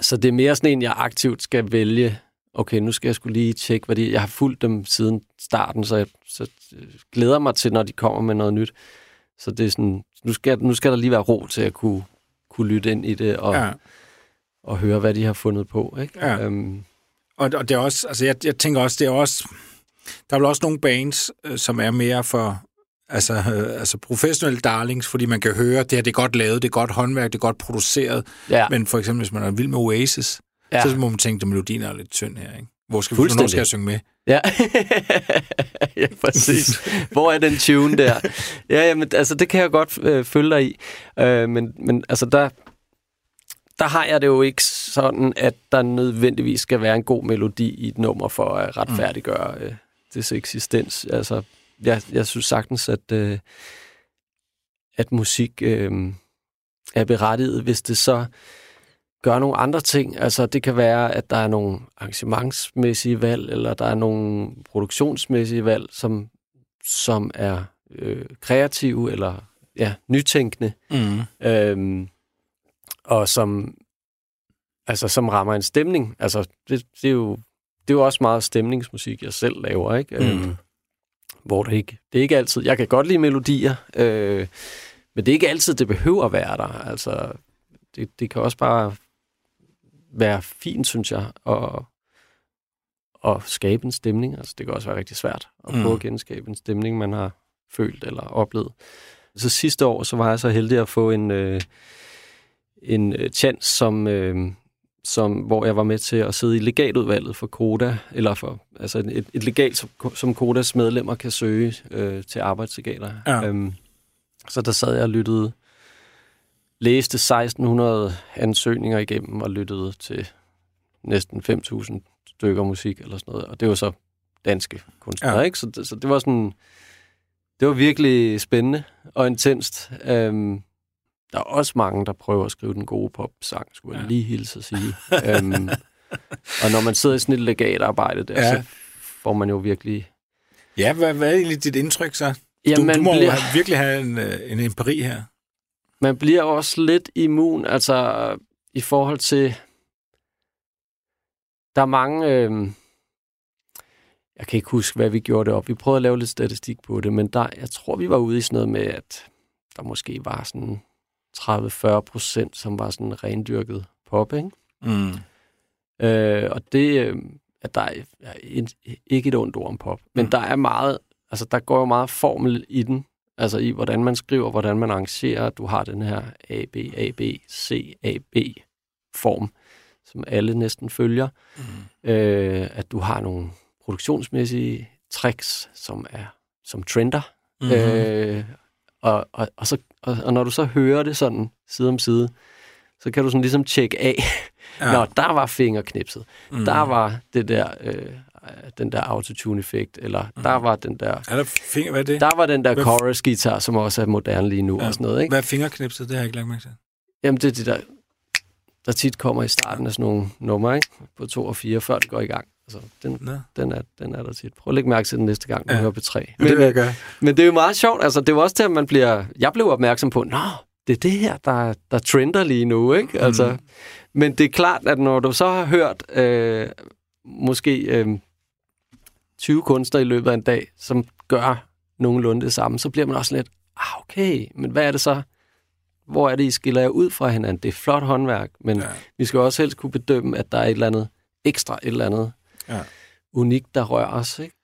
Speaker 2: så det er mere sådan en, jeg aktivt skal vælge. Okay, nu skal jeg skulle lige tjekke, hvad de... Jeg har fulgt dem siden starten, så jeg så øh, glæder mig til, når de kommer med noget nyt. Så det er sådan, nu skal, nu skal der lige være ro til at kunne, kunne lytte ind i det og,
Speaker 1: Ja.
Speaker 2: og høre, hvad de har fundet på. Ikke?
Speaker 1: Ja.
Speaker 2: Øhm,
Speaker 1: Og, og det er også, altså jeg, jeg tænker også, det er også, der er vel også nogle bands, øh, som er mere for, altså, øh, altså professionelle darlings, fordi man kan høre, det her det er godt lavet, det er godt håndværk, det er godt produceret.
Speaker 2: ja,
Speaker 1: Men for eksempel, hvis man er vild med Oasis,
Speaker 2: ja.
Speaker 1: så må man tænke, at melodien er lidt tynd her, ikke? Hvor skal hvornår skal jeg synge med?
Speaker 2: Ja, ja præcis. Hvor er den tune der? Ja, jamen, altså det kan jeg godt øh, følge dig i. Øh, men, men altså der, der har jeg det jo ikke sådan, at der nødvendigvis skal være en god melodi i et nummer for at retfærdiggøre øh, dets eksistens. Altså, jeg, jeg synes sagtens, at, øh, at musik øh, er berettiget, hvis det så gør nogle andre ting. Altså, det kan være, at der er nogle arrangementsmæssige valg, eller der er nogle produktionsmæssige valg, som, som er øh, kreative eller ja, nytænkende,
Speaker 1: Mm.
Speaker 2: øhm, og som, altså, som rammer en stemning. Altså, det, det, er jo, det er jo også meget stemningsmusik, jeg selv laver, ikke?
Speaker 1: Mm.
Speaker 2: Øhm, hvor det ikke, det er ikke altid... Jeg kan godt lide melodier, øh, men det er ikke altid, det behøver at være der. Altså, det, det kan også bare være fint, synes jeg, at, at skabe en stemning. Altså, det kan også være rigtig svært at
Speaker 1: Mm.
Speaker 2: prøve at genskabe en stemning, man har følt eller oplevet. Så sidste år, så var jeg så heldig at få en, øh, en øh, chance, som, øh, som, hvor jeg var med til at sidde i legatudvalget for Koda, eller for altså et, et legat, som, som Kodas medlemmer kan søge øh, til arbejdslegater.
Speaker 1: Ja.
Speaker 2: Øhm, så der sad jeg og lyttede, læste 1600 ansøgninger igennem og lyttede til næsten 5.000 stykker musik eller sådan noget. Og det var så danske kunstnere,
Speaker 1: Ja.
Speaker 2: ikke? Så, det- så det var sådan, det var virkelig spændende og intenst. Øhm, der er også mange, der prøver at skrive den gode popsang, skulle jeg
Speaker 1: Ja.
Speaker 2: lige hilse at sige. øhm, og når man sidder i sådan et legatarbejde der,
Speaker 1: Ja.
Speaker 2: så får man jo virkelig...
Speaker 1: Ja, hvad, hvad er egentlig dit indtryk så?
Speaker 2: Ja,
Speaker 1: du,
Speaker 2: man,
Speaker 1: du må
Speaker 2: bliver,
Speaker 1: virkelig have en, øh, en empiri her.
Speaker 2: Man bliver også lidt immun, altså i forhold til... Der er mange... Øh, jeg kan ikke huske, hvad vi gjorde det op. Vi prøvede at lave lidt statistik på det, men der, jeg tror, vi var ude i sådan noget med, at der måske var sådan 30-40 procent, som var sådan rendyrket pop, ikke?
Speaker 1: Mm.
Speaker 2: Øh, og det, øh, at der er, er ikke et ondt ord om pop, men
Speaker 1: Mm.
Speaker 2: der er meget, altså der går jo meget formel i den, altså i hvordan man skriver, hvordan man arrangerer. Du har den her A, B, A, B, C, A, B form, som alle næsten følger.
Speaker 1: Mm.
Speaker 2: Øh, at du har nogle produktionsmæssige tricks, som er som trender.
Speaker 1: Mm-hmm.
Speaker 2: Øh, og, og, og, så, og, og når du så hører det sådan side om side, så kan du sådan ligesom tjekke af, ja. Nå, der var fingerknipset.
Speaker 1: mm.
Speaker 2: Mm. Der var det der, øh, den der autotune-effekt, eller mm. der var den der,
Speaker 1: Er der finger, hvad er det?
Speaker 2: der var den der
Speaker 1: Hvad-
Speaker 2: chorus-guitar, som også er moderne lige nu
Speaker 1: Ja.
Speaker 2: og sådan noget, ikke?
Speaker 1: Hvad er fingerknipset? Det har jeg ikke lagt mærke til.
Speaker 2: Jamen, det er det der, der tit kommer i starten af sådan nogle numre, ikke? På to og fire, før det går i gang. Altså, den, den, er, den er der tit. Prøv at lægge mærke til den næste gang, du
Speaker 1: Ja.
Speaker 2: ja. hører på tre.
Speaker 1: Men, det vil jeg gøre.
Speaker 2: Men det er jo meget sjovt. Altså, det er jo også til, at man bliver... Jeg blev opmærksom på, nå, det er det her, der, der trender lige nu, ikke? Altså,
Speaker 1: Mm.
Speaker 2: Men det er klart, at når du så har hørt øh, måske øh, 20 kunstnere i løbet af en dag, som gør nogenlunde det samme, så bliver man også lidt, ah, okay, men hvad er det så? Hvor er det, I skiller jer ud fra hinanden? Det er flot håndværk, men
Speaker 1: Ja.
Speaker 2: vi skal også helst kunne bedømme, at der er et eller andet ekstra, et eller andet
Speaker 1: Ja.
Speaker 2: unikt, der rører os, ikke?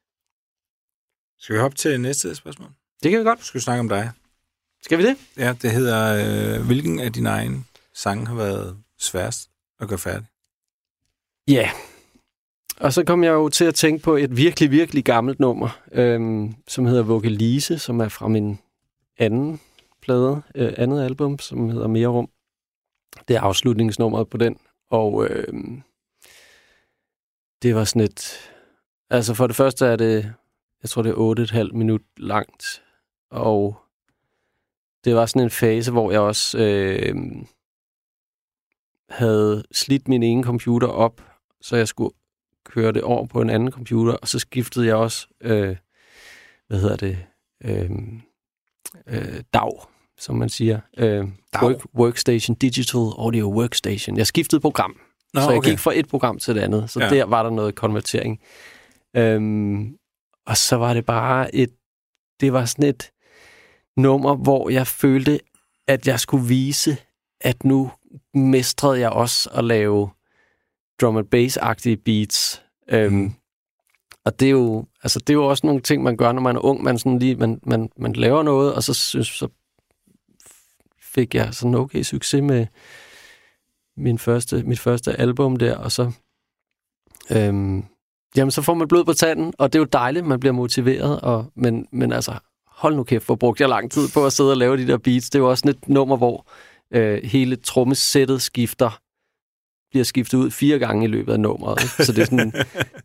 Speaker 1: Skal vi hoppe til næste spørgsmål?
Speaker 2: Det kan vi godt.
Speaker 1: Skal snakke om dig.
Speaker 2: Skal vi det?
Speaker 1: Ja, det hedder, øh, hvilken af dine egne sange har været sværest at gøre færdig?
Speaker 2: Ja. Yeah. Og så kom jeg jo til at tænke på et virkelig, virkelig gammelt nummer, øhm, som hedder Vokalise, som er fra min anden plade, øh, andet album, som hedder Mere Rum. Det er afslutningsnummeret på den. Og øhm, det var sådan et... Altså for det første er det, jeg tror det er 8,5 minut langt. Og det var sådan en fase, hvor jeg også øh, havde slidt min ene computer op, så jeg skulle køre det over på en anden computer, og så skiftede jeg også, øh, hvad hedder det, øh, øh, DAW, som man siger. Øh, work, workstation, Digital Audio Workstation. Jeg skiftede program,
Speaker 1: Nå,
Speaker 2: så jeg
Speaker 1: okay.
Speaker 2: gik fra et program til det andet, så
Speaker 1: ja.
Speaker 2: der var der noget konvertering. Øhm, og så var det bare et, det var sådan et nummer, hvor jeg følte, at jeg skulle vise, at nu mestrede jeg også at lave drum and bass-agtige beats. Øhm,
Speaker 1: Mm.
Speaker 2: Og det er, jo, altså, det er jo også nogle ting, man gør, når man er ung. Man, sådan lige, man, man, man laver noget, og så, synes, så fik jeg sådan okay succes med min første, mit første album der, og så, øhm, jamen, så får man blod på tanden, og det er jo dejligt, man bliver motiveret, og, men, men altså, hold nu kæft, hvor brugte jeg lang tid på at sidde og lave de der beats. Det er jo også sådan et nummer, hvor øh, hele trommesættet skifter, bliver skiftet ud fire gange i løbet af nummeret. Så det er sådan,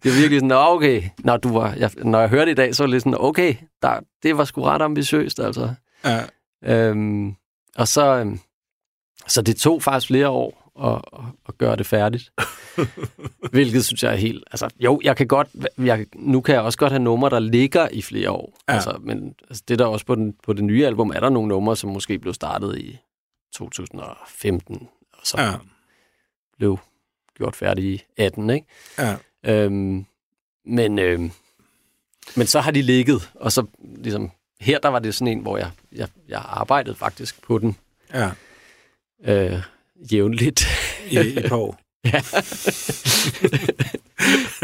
Speaker 2: det er virkelig sådan, "Nå, okay, når, du var, jeg, når jeg hørte det i dag, så var det lidt sådan, okay, der, det var sgu ret ambitiøst, altså.
Speaker 1: Ja.
Speaker 2: Øhm, og så, øhm, så det tog faktisk flere år at, at, gøre det færdigt. Hvilket synes jeg er helt... Altså, jo, jeg kan godt... Jeg, nu kan jeg også godt have numre, der ligger i flere år.
Speaker 1: Ja.
Speaker 2: Altså, men altså, det der også på, den, på det nye album, er der nogle numre, som måske blev startet i 2015, og så
Speaker 1: Ja.
Speaker 2: Blev gjort færdig i 18, ikke?
Speaker 1: Ja.
Speaker 2: Øhm, men, øhm, men så har de ligget, og så ligesom... Her der var det sådan en, hvor jeg, jeg, jeg arbejdede faktisk på den
Speaker 1: ja.
Speaker 2: øh, jævnligt.
Speaker 1: I, i et par.
Speaker 2: Ja.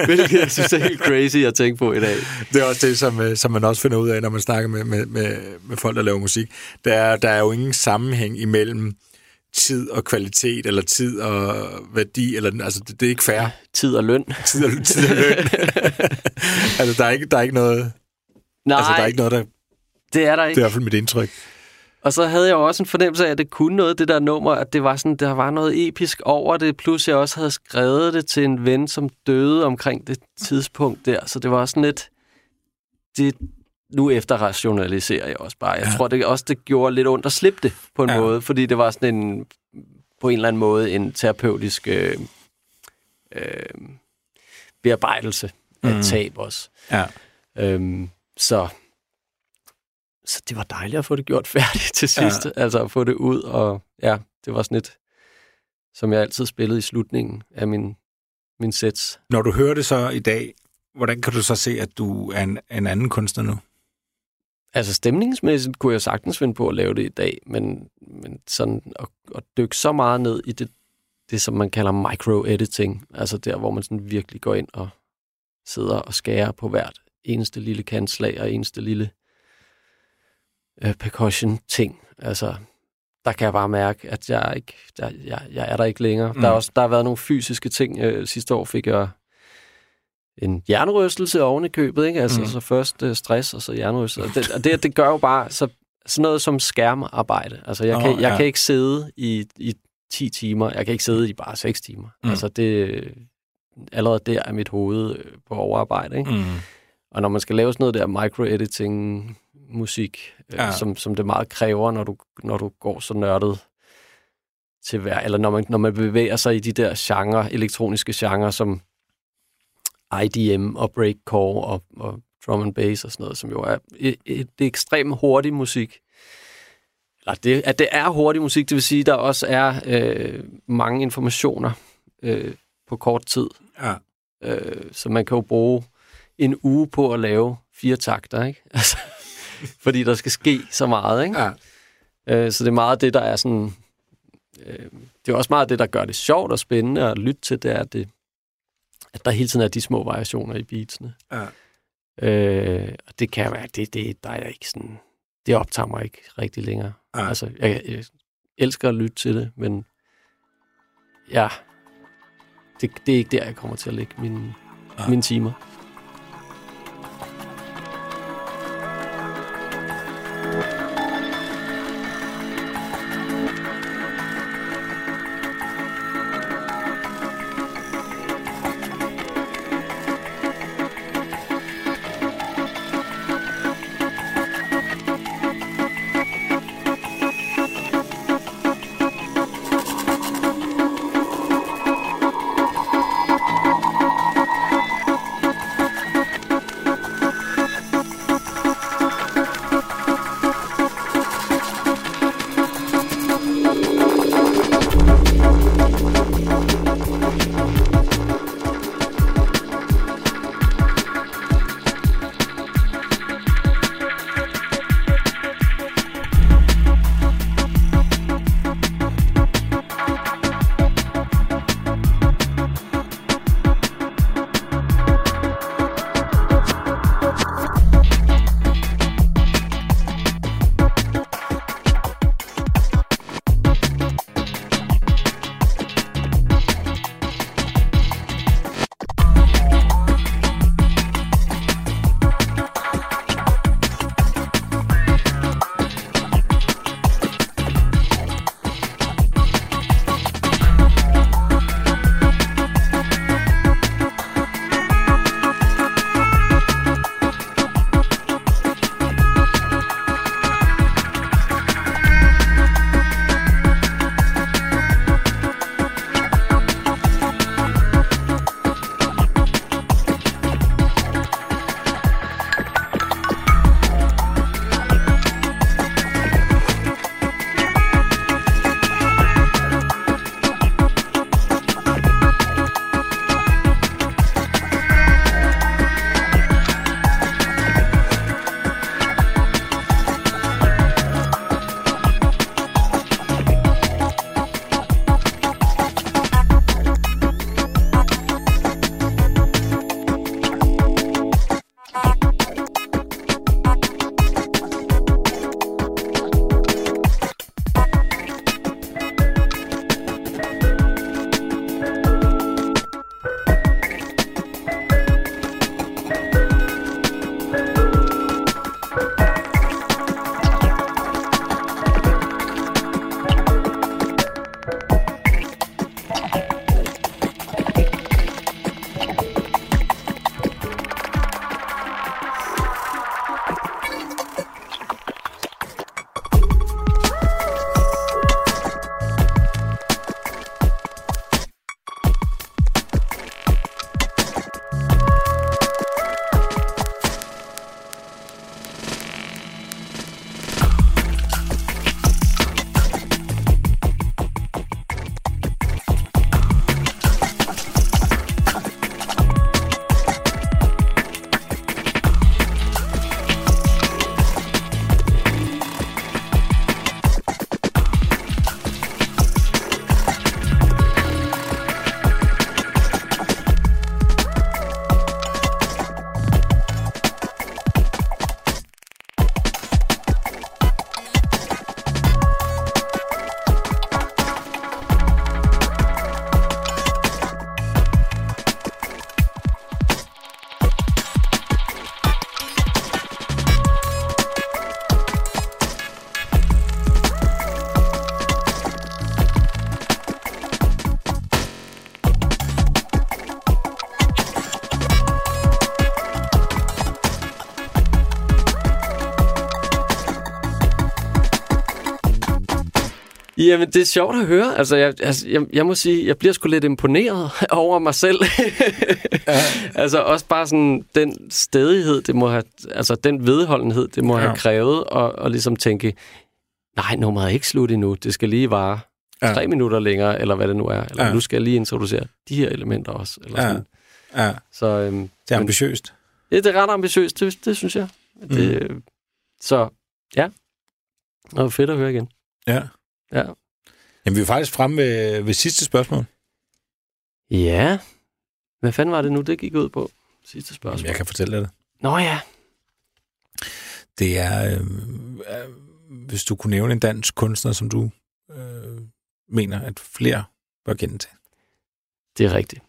Speaker 2: Hvilket jeg synes er helt crazy at tænke på i dag.
Speaker 1: Det er også det, som, øh, som man også finder ud af, når man snakker med, med, med, med folk, der laver musik. Der er, der er jo ingen sammenhæng imellem tid og kvalitet, eller tid og værdi, eller, altså det, det er ikke fair.
Speaker 2: Tid og løn.
Speaker 1: Tid og, tid og løn. altså der er, ikke, der er ikke noget,
Speaker 2: Nej,
Speaker 1: altså, der er ikke noget, der, det
Speaker 2: det er der
Speaker 1: er i
Speaker 2: ikke.
Speaker 1: hvert fald mit indtryk.
Speaker 2: Og så havde jeg jo også en fornemmelse af, at det kunne noget, det der nummer, at det var sådan, der var noget episk over det, plus jeg også havde skrevet det til en ven, som døde omkring det tidspunkt der, så det var sådan lidt, det, nu efter rationaliserer jeg også bare. Jeg
Speaker 1: Ja.
Speaker 2: tror det også, det gjorde lidt ondt at slippe det på en
Speaker 1: Ja.
Speaker 2: måde, fordi det var sådan en, på en eller anden måde, en terapeutisk øh, øh, bearbejdelse af
Speaker 1: mm.
Speaker 2: tab også.
Speaker 1: Ja.
Speaker 2: Øhm, så, så det var dejligt at få det gjort færdigt til sidst. Ja. Altså at få det ud, og ja, det var sådan et, som jeg altid spillede i slutningen af min, min sets.
Speaker 1: Når du hører det så i dag, hvordan kan du så se, at du er en, en anden kunstner nu?
Speaker 2: Altså stemningsmæssigt kunne jeg sagtens finde på at lave det i dag, men, men sådan at, at dykke så meget ned i det, det, som man kalder micro-editing, altså der, hvor man sådan virkelig går ind og sidder og skærer på hvert eneste lille kantslag og eneste lille øh, percussion-ting. Altså, der kan jeg bare mærke, at jeg, ikke, jeg, jeg, jeg er der ikke længere. Mm. Der, er også, der har været nogle fysiske ting. Øh, sidste år fik jeg en hjernerystelse oven i købet, ikke? Altså, mm. så først øh, stress, og så hjernerystelse. Og det, og det, det gør jo bare så, sådan noget som skærmarbejde. Altså, jeg,
Speaker 1: Åh,
Speaker 2: kan, jeg
Speaker 1: ja.
Speaker 2: kan ikke sidde i, i 10 timer. Jeg kan ikke sidde i bare 6 timer.
Speaker 1: Mm.
Speaker 2: Altså, det allerede der er mit hoved øh, på overarbejde, ikke?
Speaker 1: Mm.
Speaker 2: Og når man skal lave sådan noget der micro-editing musik, ja.
Speaker 1: Ja.
Speaker 2: øh, som, som det meget kræver, når du, når du går så nørdet til hver, eller når man, når man bevæger sig i de der genre, elektroniske genre, som IDM og breakcore og, og drum and bass og sådan noget, som jo er et, et, det er ekstremt hurtig musik. Eller det, at det er hurtig musik, det vil sige, at der også er øh, mange informationer øh, på kort tid.
Speaker 1: Ja.
Speaker 2: Øh, så man kan jo bruge en uge på at lave fire takter, ikke? Altså, fordi der skal ske så meget, ikke?
Speaker 1: Ja.
Speaker 2: Øh, så det er meget det, der er sådan... Øh, det er også meget det, der gør det sjovt og spændende at lytte til, det er, at, det, at der hele tiden er de små variationer i beatsene.
Speaker 1: Ja.
Speaker 2: Øh, og det kan være, det, det, der er ikke sådan... Det optager mig ikke rigtig længere.
Speaker 1: Ja.
Speaker 2: Altså, jeg, jeg elsker at lytte til det, men ja, det, det er ikke der, jeg kommer til at lægge mine,
Speaker 1: Ja.
Speaker 2: mine timer. Jamen, det er sjovt at høre. Altså, jeg, altså, jeg, jeg må sige, jeg bliver sgu lidt imponeret over mig selv. ja. altså, også bare sådan den stedighed, det må have, altså den vedholdenhed, det må ja. have krævet, og, og ligesom tænke, nej, nummeret er ikke slut endnu, det skal lige vare ja. tre minutter længere, eller hvad det nu er. Eller ja. nu skal jeg lige introducere de her elementer også. Eller
Speaker 1: Ja.
Speaker 2: sådan.
Speaker 1: Ja,
Speaker 2: Så, øhm,
Speaker 1: det er ambitiøst.
Speaker 2: Ja, det er ret ambitiøst, det, det synes jeg. Det, mm. Så ja, det var fedt at høre igen.
Speaker 1: Ja.
Speaker 2: Ja.
Speaker 1: Jamen, vi er faktisk fremme ved, ved sidste spørgsmål.
Speaker 2: Ja. Hvad fanden var det nu, det gik ud på? Sidste
Speaker 1: Jamen,
Speaker 2: spørgsmål.
Speaker 1: jeg kan fortælle dig det.
Speaker 2: Nå ja.
Speaker 1: Det er, øh, øh, hvis du kunne nævne en dansk kunstner, som du øh, mener, at flere bør kende til.
Speaker 2: Det er rigtigt.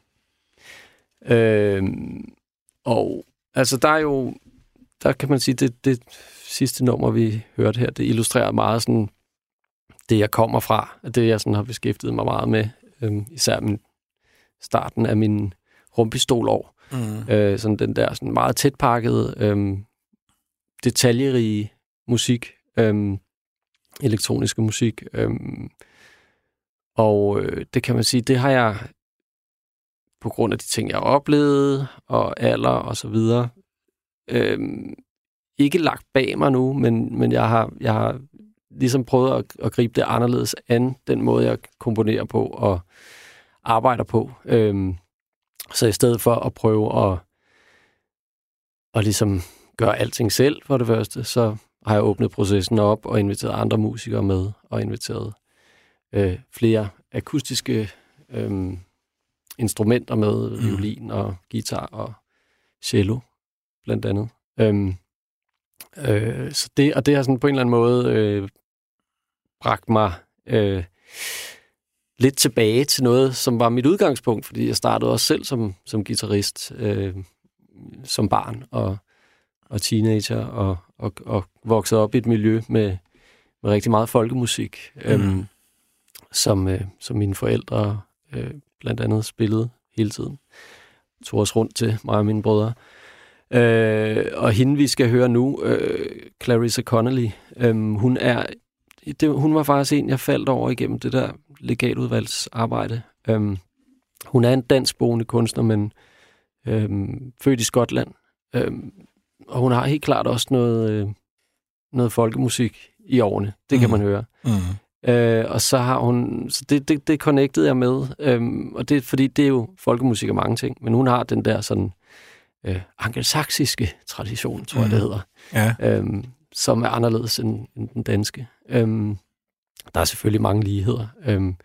Speaker 2: Øhm, og altså, der er jo, der kan man sige, det, det sidste nummer, vi hørte her, det illustrerer meget sådan, det jeg kommer fra, og det jeg sådan har beskæftiget mig meget med, øhm, især min, starten af min rumpistolår.
Speaker 1: Mm.
Speaker 2: Øh, sådan den der sådan meget tætpakkede, øhm, detaljerige musik, øhm, elektroniske musik. Øhm, og øh, det kan man sige, det har jeg på grund af de ting, jeg har oplevet, og alder og så videre, øhm, ikke lagt bag mig nu, men, men jeg, har, jeg har ligesom prøvet at, at gribe det anderledes an, den måde, jeg komponerer på og arbejder på. Øhm, så i stedet for at prøve at, at ligesom gøre alting selv for det første, så har jeg åbnet processen op og inviteret andre musikere med, og inviteret øh, flere akustiske øh, instrumenter med, mm. violin og guitar og cello, blandt andet. Øhm, øh, så det, og det har sådan på en eller anden måde øh, bragt mig øh, lidt tilbage til noget, som var mit udgangspunkt, fordi jeg startede også selv som, som guitarist, øh, som barn og, og teenager, og, og, og voksede op i et miljø med, med rigtig meget folkemusik, øhm, som, øh, som mine forældre øh, blandt andet spillede hele tiden. Tog os rundt til mig og mine brødre. Øh, og hende, vi skal høre nu, øh, Clarissa Connolly, øh, hun er det, hun var faktisk en, jeg faldt over igennem det der legatudvalgsarbejde. Øhm, hun er en danskboende kunstner, men øhm, født i Skotland. Øhm, og hun har helt klart også noget, øh, noget folkemusik i årene. Det kan
Speaker 1: Mhm.
Speaker 2: man høre.
Speaker 1: Mm.
Speaker 2: Øh, og så har hun, så det, det, det connectede jeg med, øhm, og det er fordi, det er jo folkemusik og mange ting, men hun har den der sådan øh, angelsaksiske tradition, tror jeg, det hedder
Speaker 1: Ja.
Speaker 2: øhm, som er anderledes end, end den danske. Øhm, der er selvfølgelig mange ligheder. Øhm,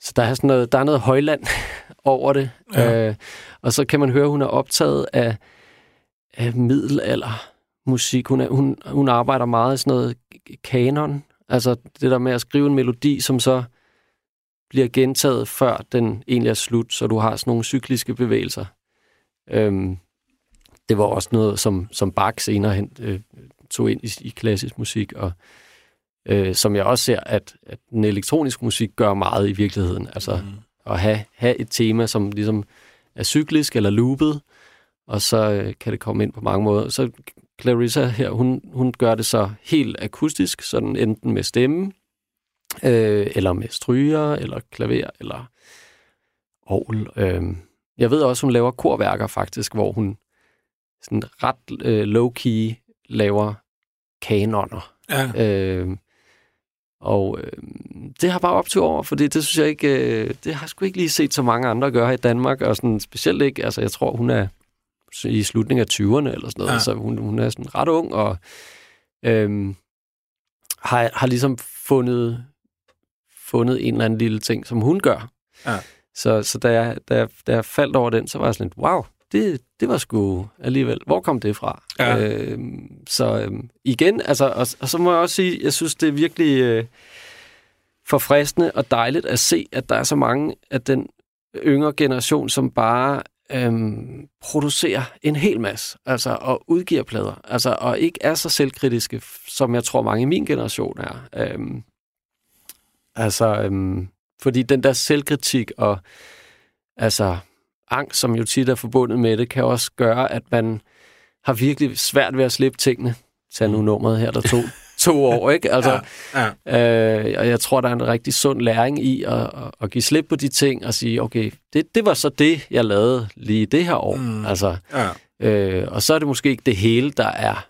Speaker 2: så der er, sådan noget, der er noget højland over det.
Speaker 1: Ja.
Speaker 2: Øh, og så kan man høre, at hun er optaget af, af middelalder musik. Hun, er, hun, hun arbejder meget i sådan noget kanon. Altså det der med at skrive en melodi, som så bliver gentaget, før den egentlig er slut, så du har sådan nogle cykliske bevægelser. Øhm, det var også noget, som, som Bach senere hen øh, tog ind i, i klassisk musik, og øh, som jeg også ser, at, at den elektroniske musik gør meget i virkeligheden. Altså mm. at have, have et tema, som ligesom er cyklisk eller loopet, og så øh, kan det komme ind på mange måder. Så Clarissa her, hun, hun gør det så helt akustisk, sådan enten med stemme, øh, eller med stryger, eller klaver, eller orgel. Øh. Jeg ved også, hun laver korværker faktisk, hvor hun sådan ret øh, low-key laver kanoner.
Speaker 1: Ja.
Speaker 2: Øh, og øh, det har bare op til over, fordi det synes jeg ikke, øh, det har jeg sgu ikke lige set så mange andre gøre i Danmark, og sådan specielt ikke, altså jeg tror, hun er i slutningen af 20'erne eller sådan noget,
Speaker 1: Ja.
Speaker 2: ja. så hun, hun er sådan ret ung, og øh, har, har ligesom fundet, fundet en eller anden lille ting, som hun gør.
Speaker 1: Ja.
Speaker 2: Så, så da, jeg, da, jeg, da jeg faldt over den, så var jeg sådan lidt, wow, det, det var sgu alligevel, hvor kom det fra?
Speaker 1: Ja.
Speaker 2: Øh, så øh, igen, altså, og, og så må jeg også sige, jeg synes, det er virkelig øh, forfriskende og dejligt at se, at der er så mange af den yngre generation, som bare øhm, producerer en hel masse, altså, og udgiver plader, altså, og ikke er så selvkritiske, som jeg tror mange i min generation er. Øhm, altså, øhm, fordi den der selvkritik og altså angst, som jo tit er forbundet med det, kan også gøre, at man har virkelig svært ved at slippe tingene. Tag nu nummeret her, der tog to år, ikke? Altså,
Speaker 1: Ja, ja.
Speaker 2: Øh, og jeg tror, der er en rigtig sund læring i at, at, at give slip på de ting og sige, okay, det, det var så det, jeg lavede lige det her år. Mm. Altså,
Speaker 1: ja.
Speaker 2: øh, og så er det måske ikke det hele, der er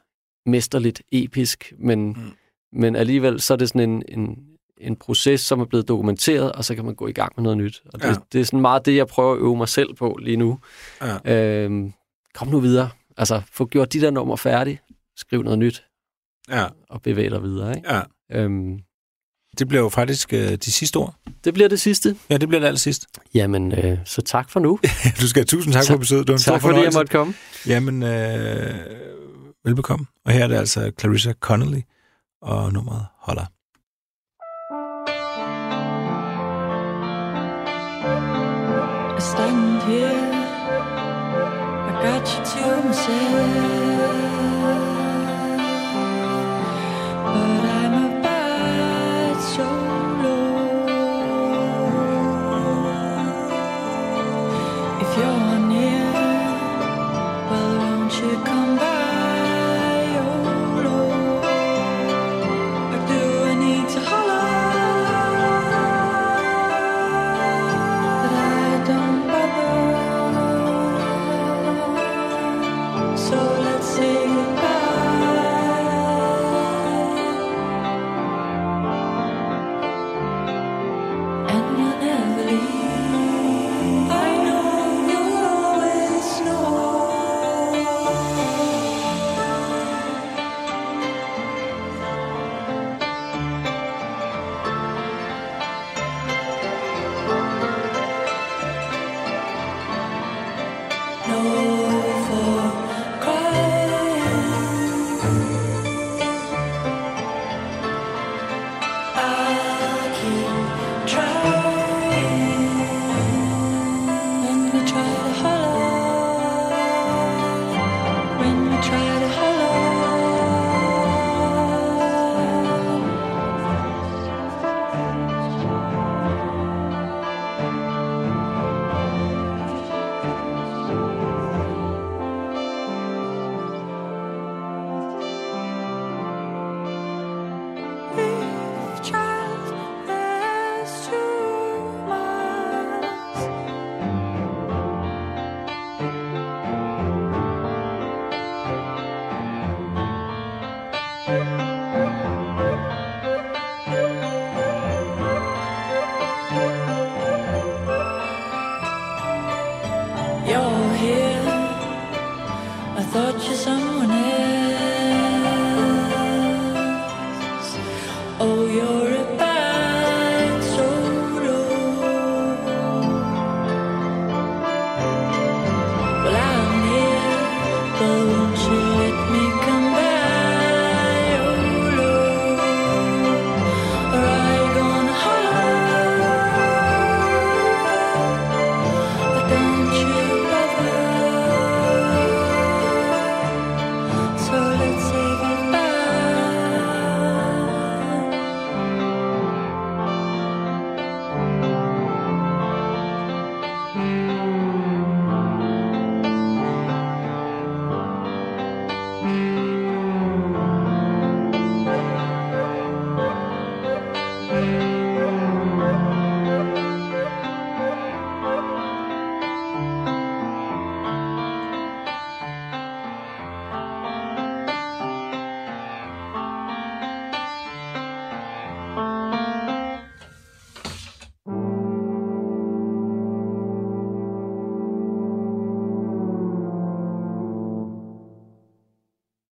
Speaker 2: mesterligt episk, men, mm. men alligevel så er det sådan en, en, en proces, som er blevet dokumenteret, og så kan man gå i gang med noget nyt. Og det,
Speaker 1: Ja.
Speaker 2: det er sådan meget det, jeg prøver at øve mig selv på lige nu.
Speaker 1: Ja.
Speaker 2: Øh, kom nu videre. Altså, få gjort de der numre færdige. Skriv noget nyt
Speaker 1: ja,
Speaker 2: og bevæg dig videre. Ikke?
Speaker 1: ja.
Speaker 2: Øhm,
Speaker 6: Det bliver jo faktisk øh, de sidste ord.
Speaker 2: det bliver det sidste.
Speaker 6: Ja, det bliver det aller sidste.
Speaker 2: Jamen, øh, så tak for nu.
Speaker 6: Du skal have tusind tak for besøget. Det var en
Speaker 2: tak fordi jeg måtte komme.
Speaker 6: Jamen, øh, velbekomme. Og her er det altså Clarissa Connolly og nummeret Holder.
Speaker 3: I stand here, I got you to myself.